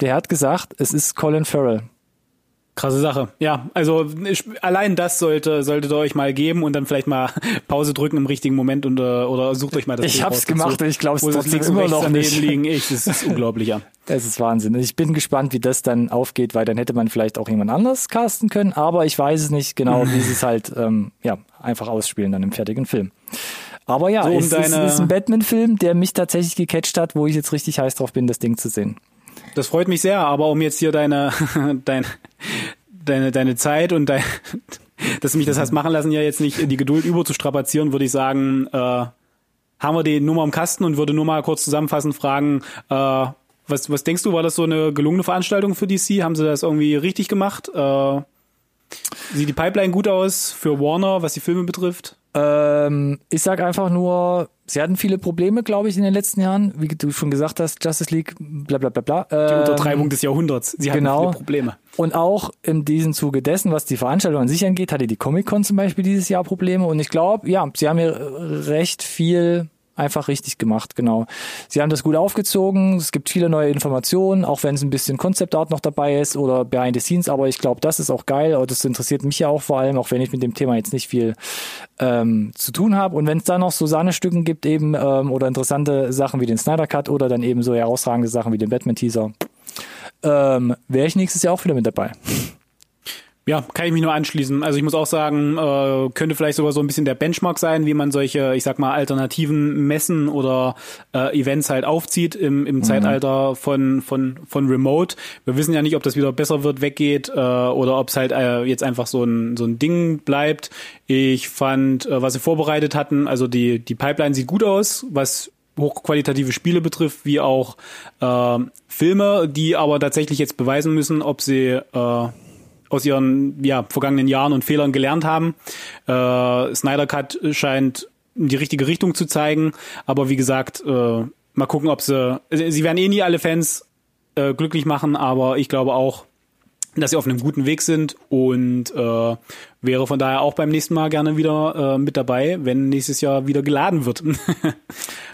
Der hat gesagt, es ist Colin Farrell. Krasse Sache. Ja, also ich, allein das sollte solltet ihr euch mal geben und dann vielleicht mal Pause drücken im richtigen Moment und, äh, oder sucht euch mal das Ich hab's gemacht und ich glaube es trotzdem immer noch nicht. Liegen. Ich, das ist unglaublich, ja. Es ist Wahnsinn. Ich bin gespannt, wie das dann aufgeht, weil dann hätte man vielleicht auch jemand anders casten können, aber ich weiß es nicht genau, wie sie es halt ähm, ja, einfach ausspielen dann im fertigen Film. Aber ja, so, um es, ist, es ist ein Batman-Film, der mich tatsächlich gecatcht hat, wo ich jetzt richtig heiß drauf bin, das Ding zu sehen. Das freut mich sehr, aber um jetzt hier deine, dein, deine, deine Zeit und dein, dass du mich das hast machen lassen, ja jetzt nicht die Geduld überzustrapazieren, würde ich sagen, äh, haben wir die Nummer im Kasten und würde nur mal kurz zusammenfassend fragen, äh, was, was denkst du, war das so eine gelungene Veranstaltung für DC? Haben sie das irgendwie richtig gemacht? Äh, sieht die Pipeline gut aus für Warner, was die Filme betrifft? Ähm, ich sag einfach nur, sie hatten viele Probleme, glaube ich, in den letzten Jahren. Wie du schon gesagt hast, Justice League, bla bla bla bla. Ähm, die Untertreibung des Jahrhunderts. Sie hatten genau. viele Probleme. Und auch in diesem Zuge dessen, was die Veranstaltung an sich angeht, hatte die Comic-Con zum Beispiel dieses Jahr Probleme. Und ich glaube, ja, sie haben hier recht viel einfach richtig gemacht, genau. Sie haben das gut aufgezogen, es gibt viele neue Informationen, auch wenn es ein bisschen Concept Art noch dabei ist oder Behind the Scenes, aber ich glaube, das ist auch geil und das interessiert mich ja auch vor allem, auch wenn ich mit dem Thema jetzt nicht viel ähm, zu tun habe. Und wenn es da noch so Sahnestücken gibt eben ähm, oder interessante Sachen wie den Snyder Cut oder dann eben so herausragende Sachen wie den Batman Teaser, ähm, wäre ich nächstes Jahr auch wieder mit dabei. Ja, kann ich mich nur anschließen. Also ich muss auch sagen, äh, könnte vielleicht sogar so ein bisschen der Benchmark sein, wie man solche, ich sag mal, alternativen Messen oder äh, Events halt aufzieht im, im mhm. Zeitalter von, von, von Remote. Wir wissen ja nicht, ob das wieder besser wird, weggeht äh, oder ob es halt äh, jetzt einfach so ein, so ein Ding bleibt. Ich fand, äh, was sie vorbereitet hatten, also die, die Pipeline sieht gut aus, was hochqualitative Spiele betrifft, wie auch äh, Filme, die aber tatsächlich jetzt beweisen müssen, ob sie äh, aus ihren ja, vergangenen Jahren und Fehlern gelernt haben. Äh, Snyder Cut scheint in die richtige Richtung zu zeigen, aber wie gesagt, äh, mal gucken, ob sie, sie werden eh nie alle Fans äh, glücklich machen, aber ich glaube auch, dass sie auf einem guten Weg sind. Und äh, wäre von daher auch beim nächsten Mal gerne wieder äh, mit dabei, wenn nächstes Jahr wieder geladen wird.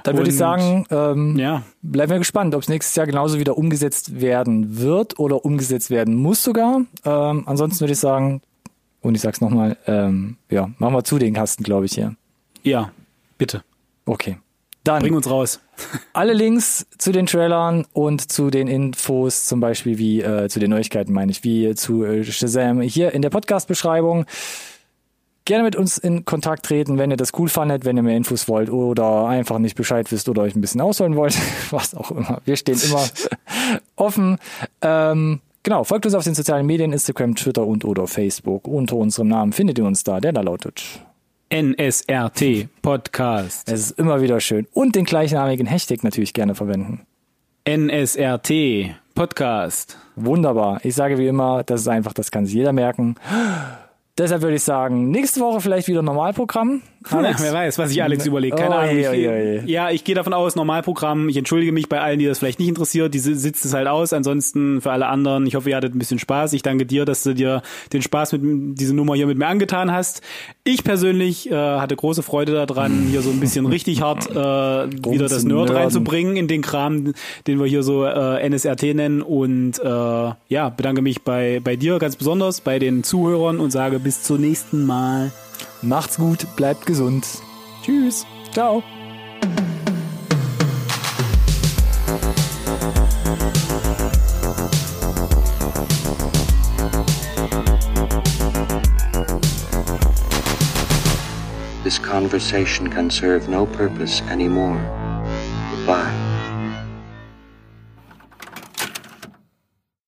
Dann würde ich sagen, ähm, ja. bleiben wir gespannt, ob es nächstes Jahr genauso wieder umgesetzt werden wird oder umgesetzt werden muss sogar. Ähm, ansonsten würde ich sagen, und ich sag's nochmal, ähm, ja, machen wir zu den Kasten, glaube ich, hier. Ja, bitte. Okay. Dann bring uns raus. alle Links zu den Trailern und zu den Infos, zum Beispiel wie äh, zu den Neuigkeiten, meine ich, wie zu äh, Shazam hier in der Podcast-Beschreibung. Gerne mit uns in Kontakt treten, wenn ihr das cool fandet, wenn ihr mehr Infos wollt oder einfach nicht Bescheid wisst oder euch ein bisschen ausholen wollt, was auch immer. Wir stehen immer offen. Ähm, genau, folgt uns auf den sozialen Medien, Instagram, Twitter und oder Facebook. Unter unserem Namen findet ihr uns da, der da lautet NSRT Podcast. Es ist immer wieder schön. Und den gleichnamigen Hashtag natürlich gerne verwenden. NSRT Podcast. Wunderbar. Ich sage wie immer, das ist einfach, das kann sich jeder merken. Deshalb würde ich sagen, nächste Woche vielleicht wieder Normalprogramm. Alex? wer weiß, was sich Alex überlegt. Keine oh, Ahnung. Ich, oh, oh, ja, ich gehe davon aus, Normalprogramm. Ich entschuldige mich bei allen, die das vielleicht nicht interessiert. Die sitzt es halt aus. Ansonsten für alle anderen, ich hoffe, ihr hattet ein bisschen Spaß. Ich danke dir, dass du dir den Spaß mit diese Nummer hier mit mir angetan hast. Ich persönlich äh, hatte große Freude daran, hier so ein bisschen richtig hart äh, wieder das Nerd Nerden. reinzubringen in den Kram, den wir hier so äh, NSRT nennen. Und äh, ja, bedanke mich bei, bei dir ganz besonders, bei den Zuhörern und sage bis zum nächsten Mal. Macht's gut, bleibt gesund. Tschüss. Ciao. This conversation can serve no purpose anymore.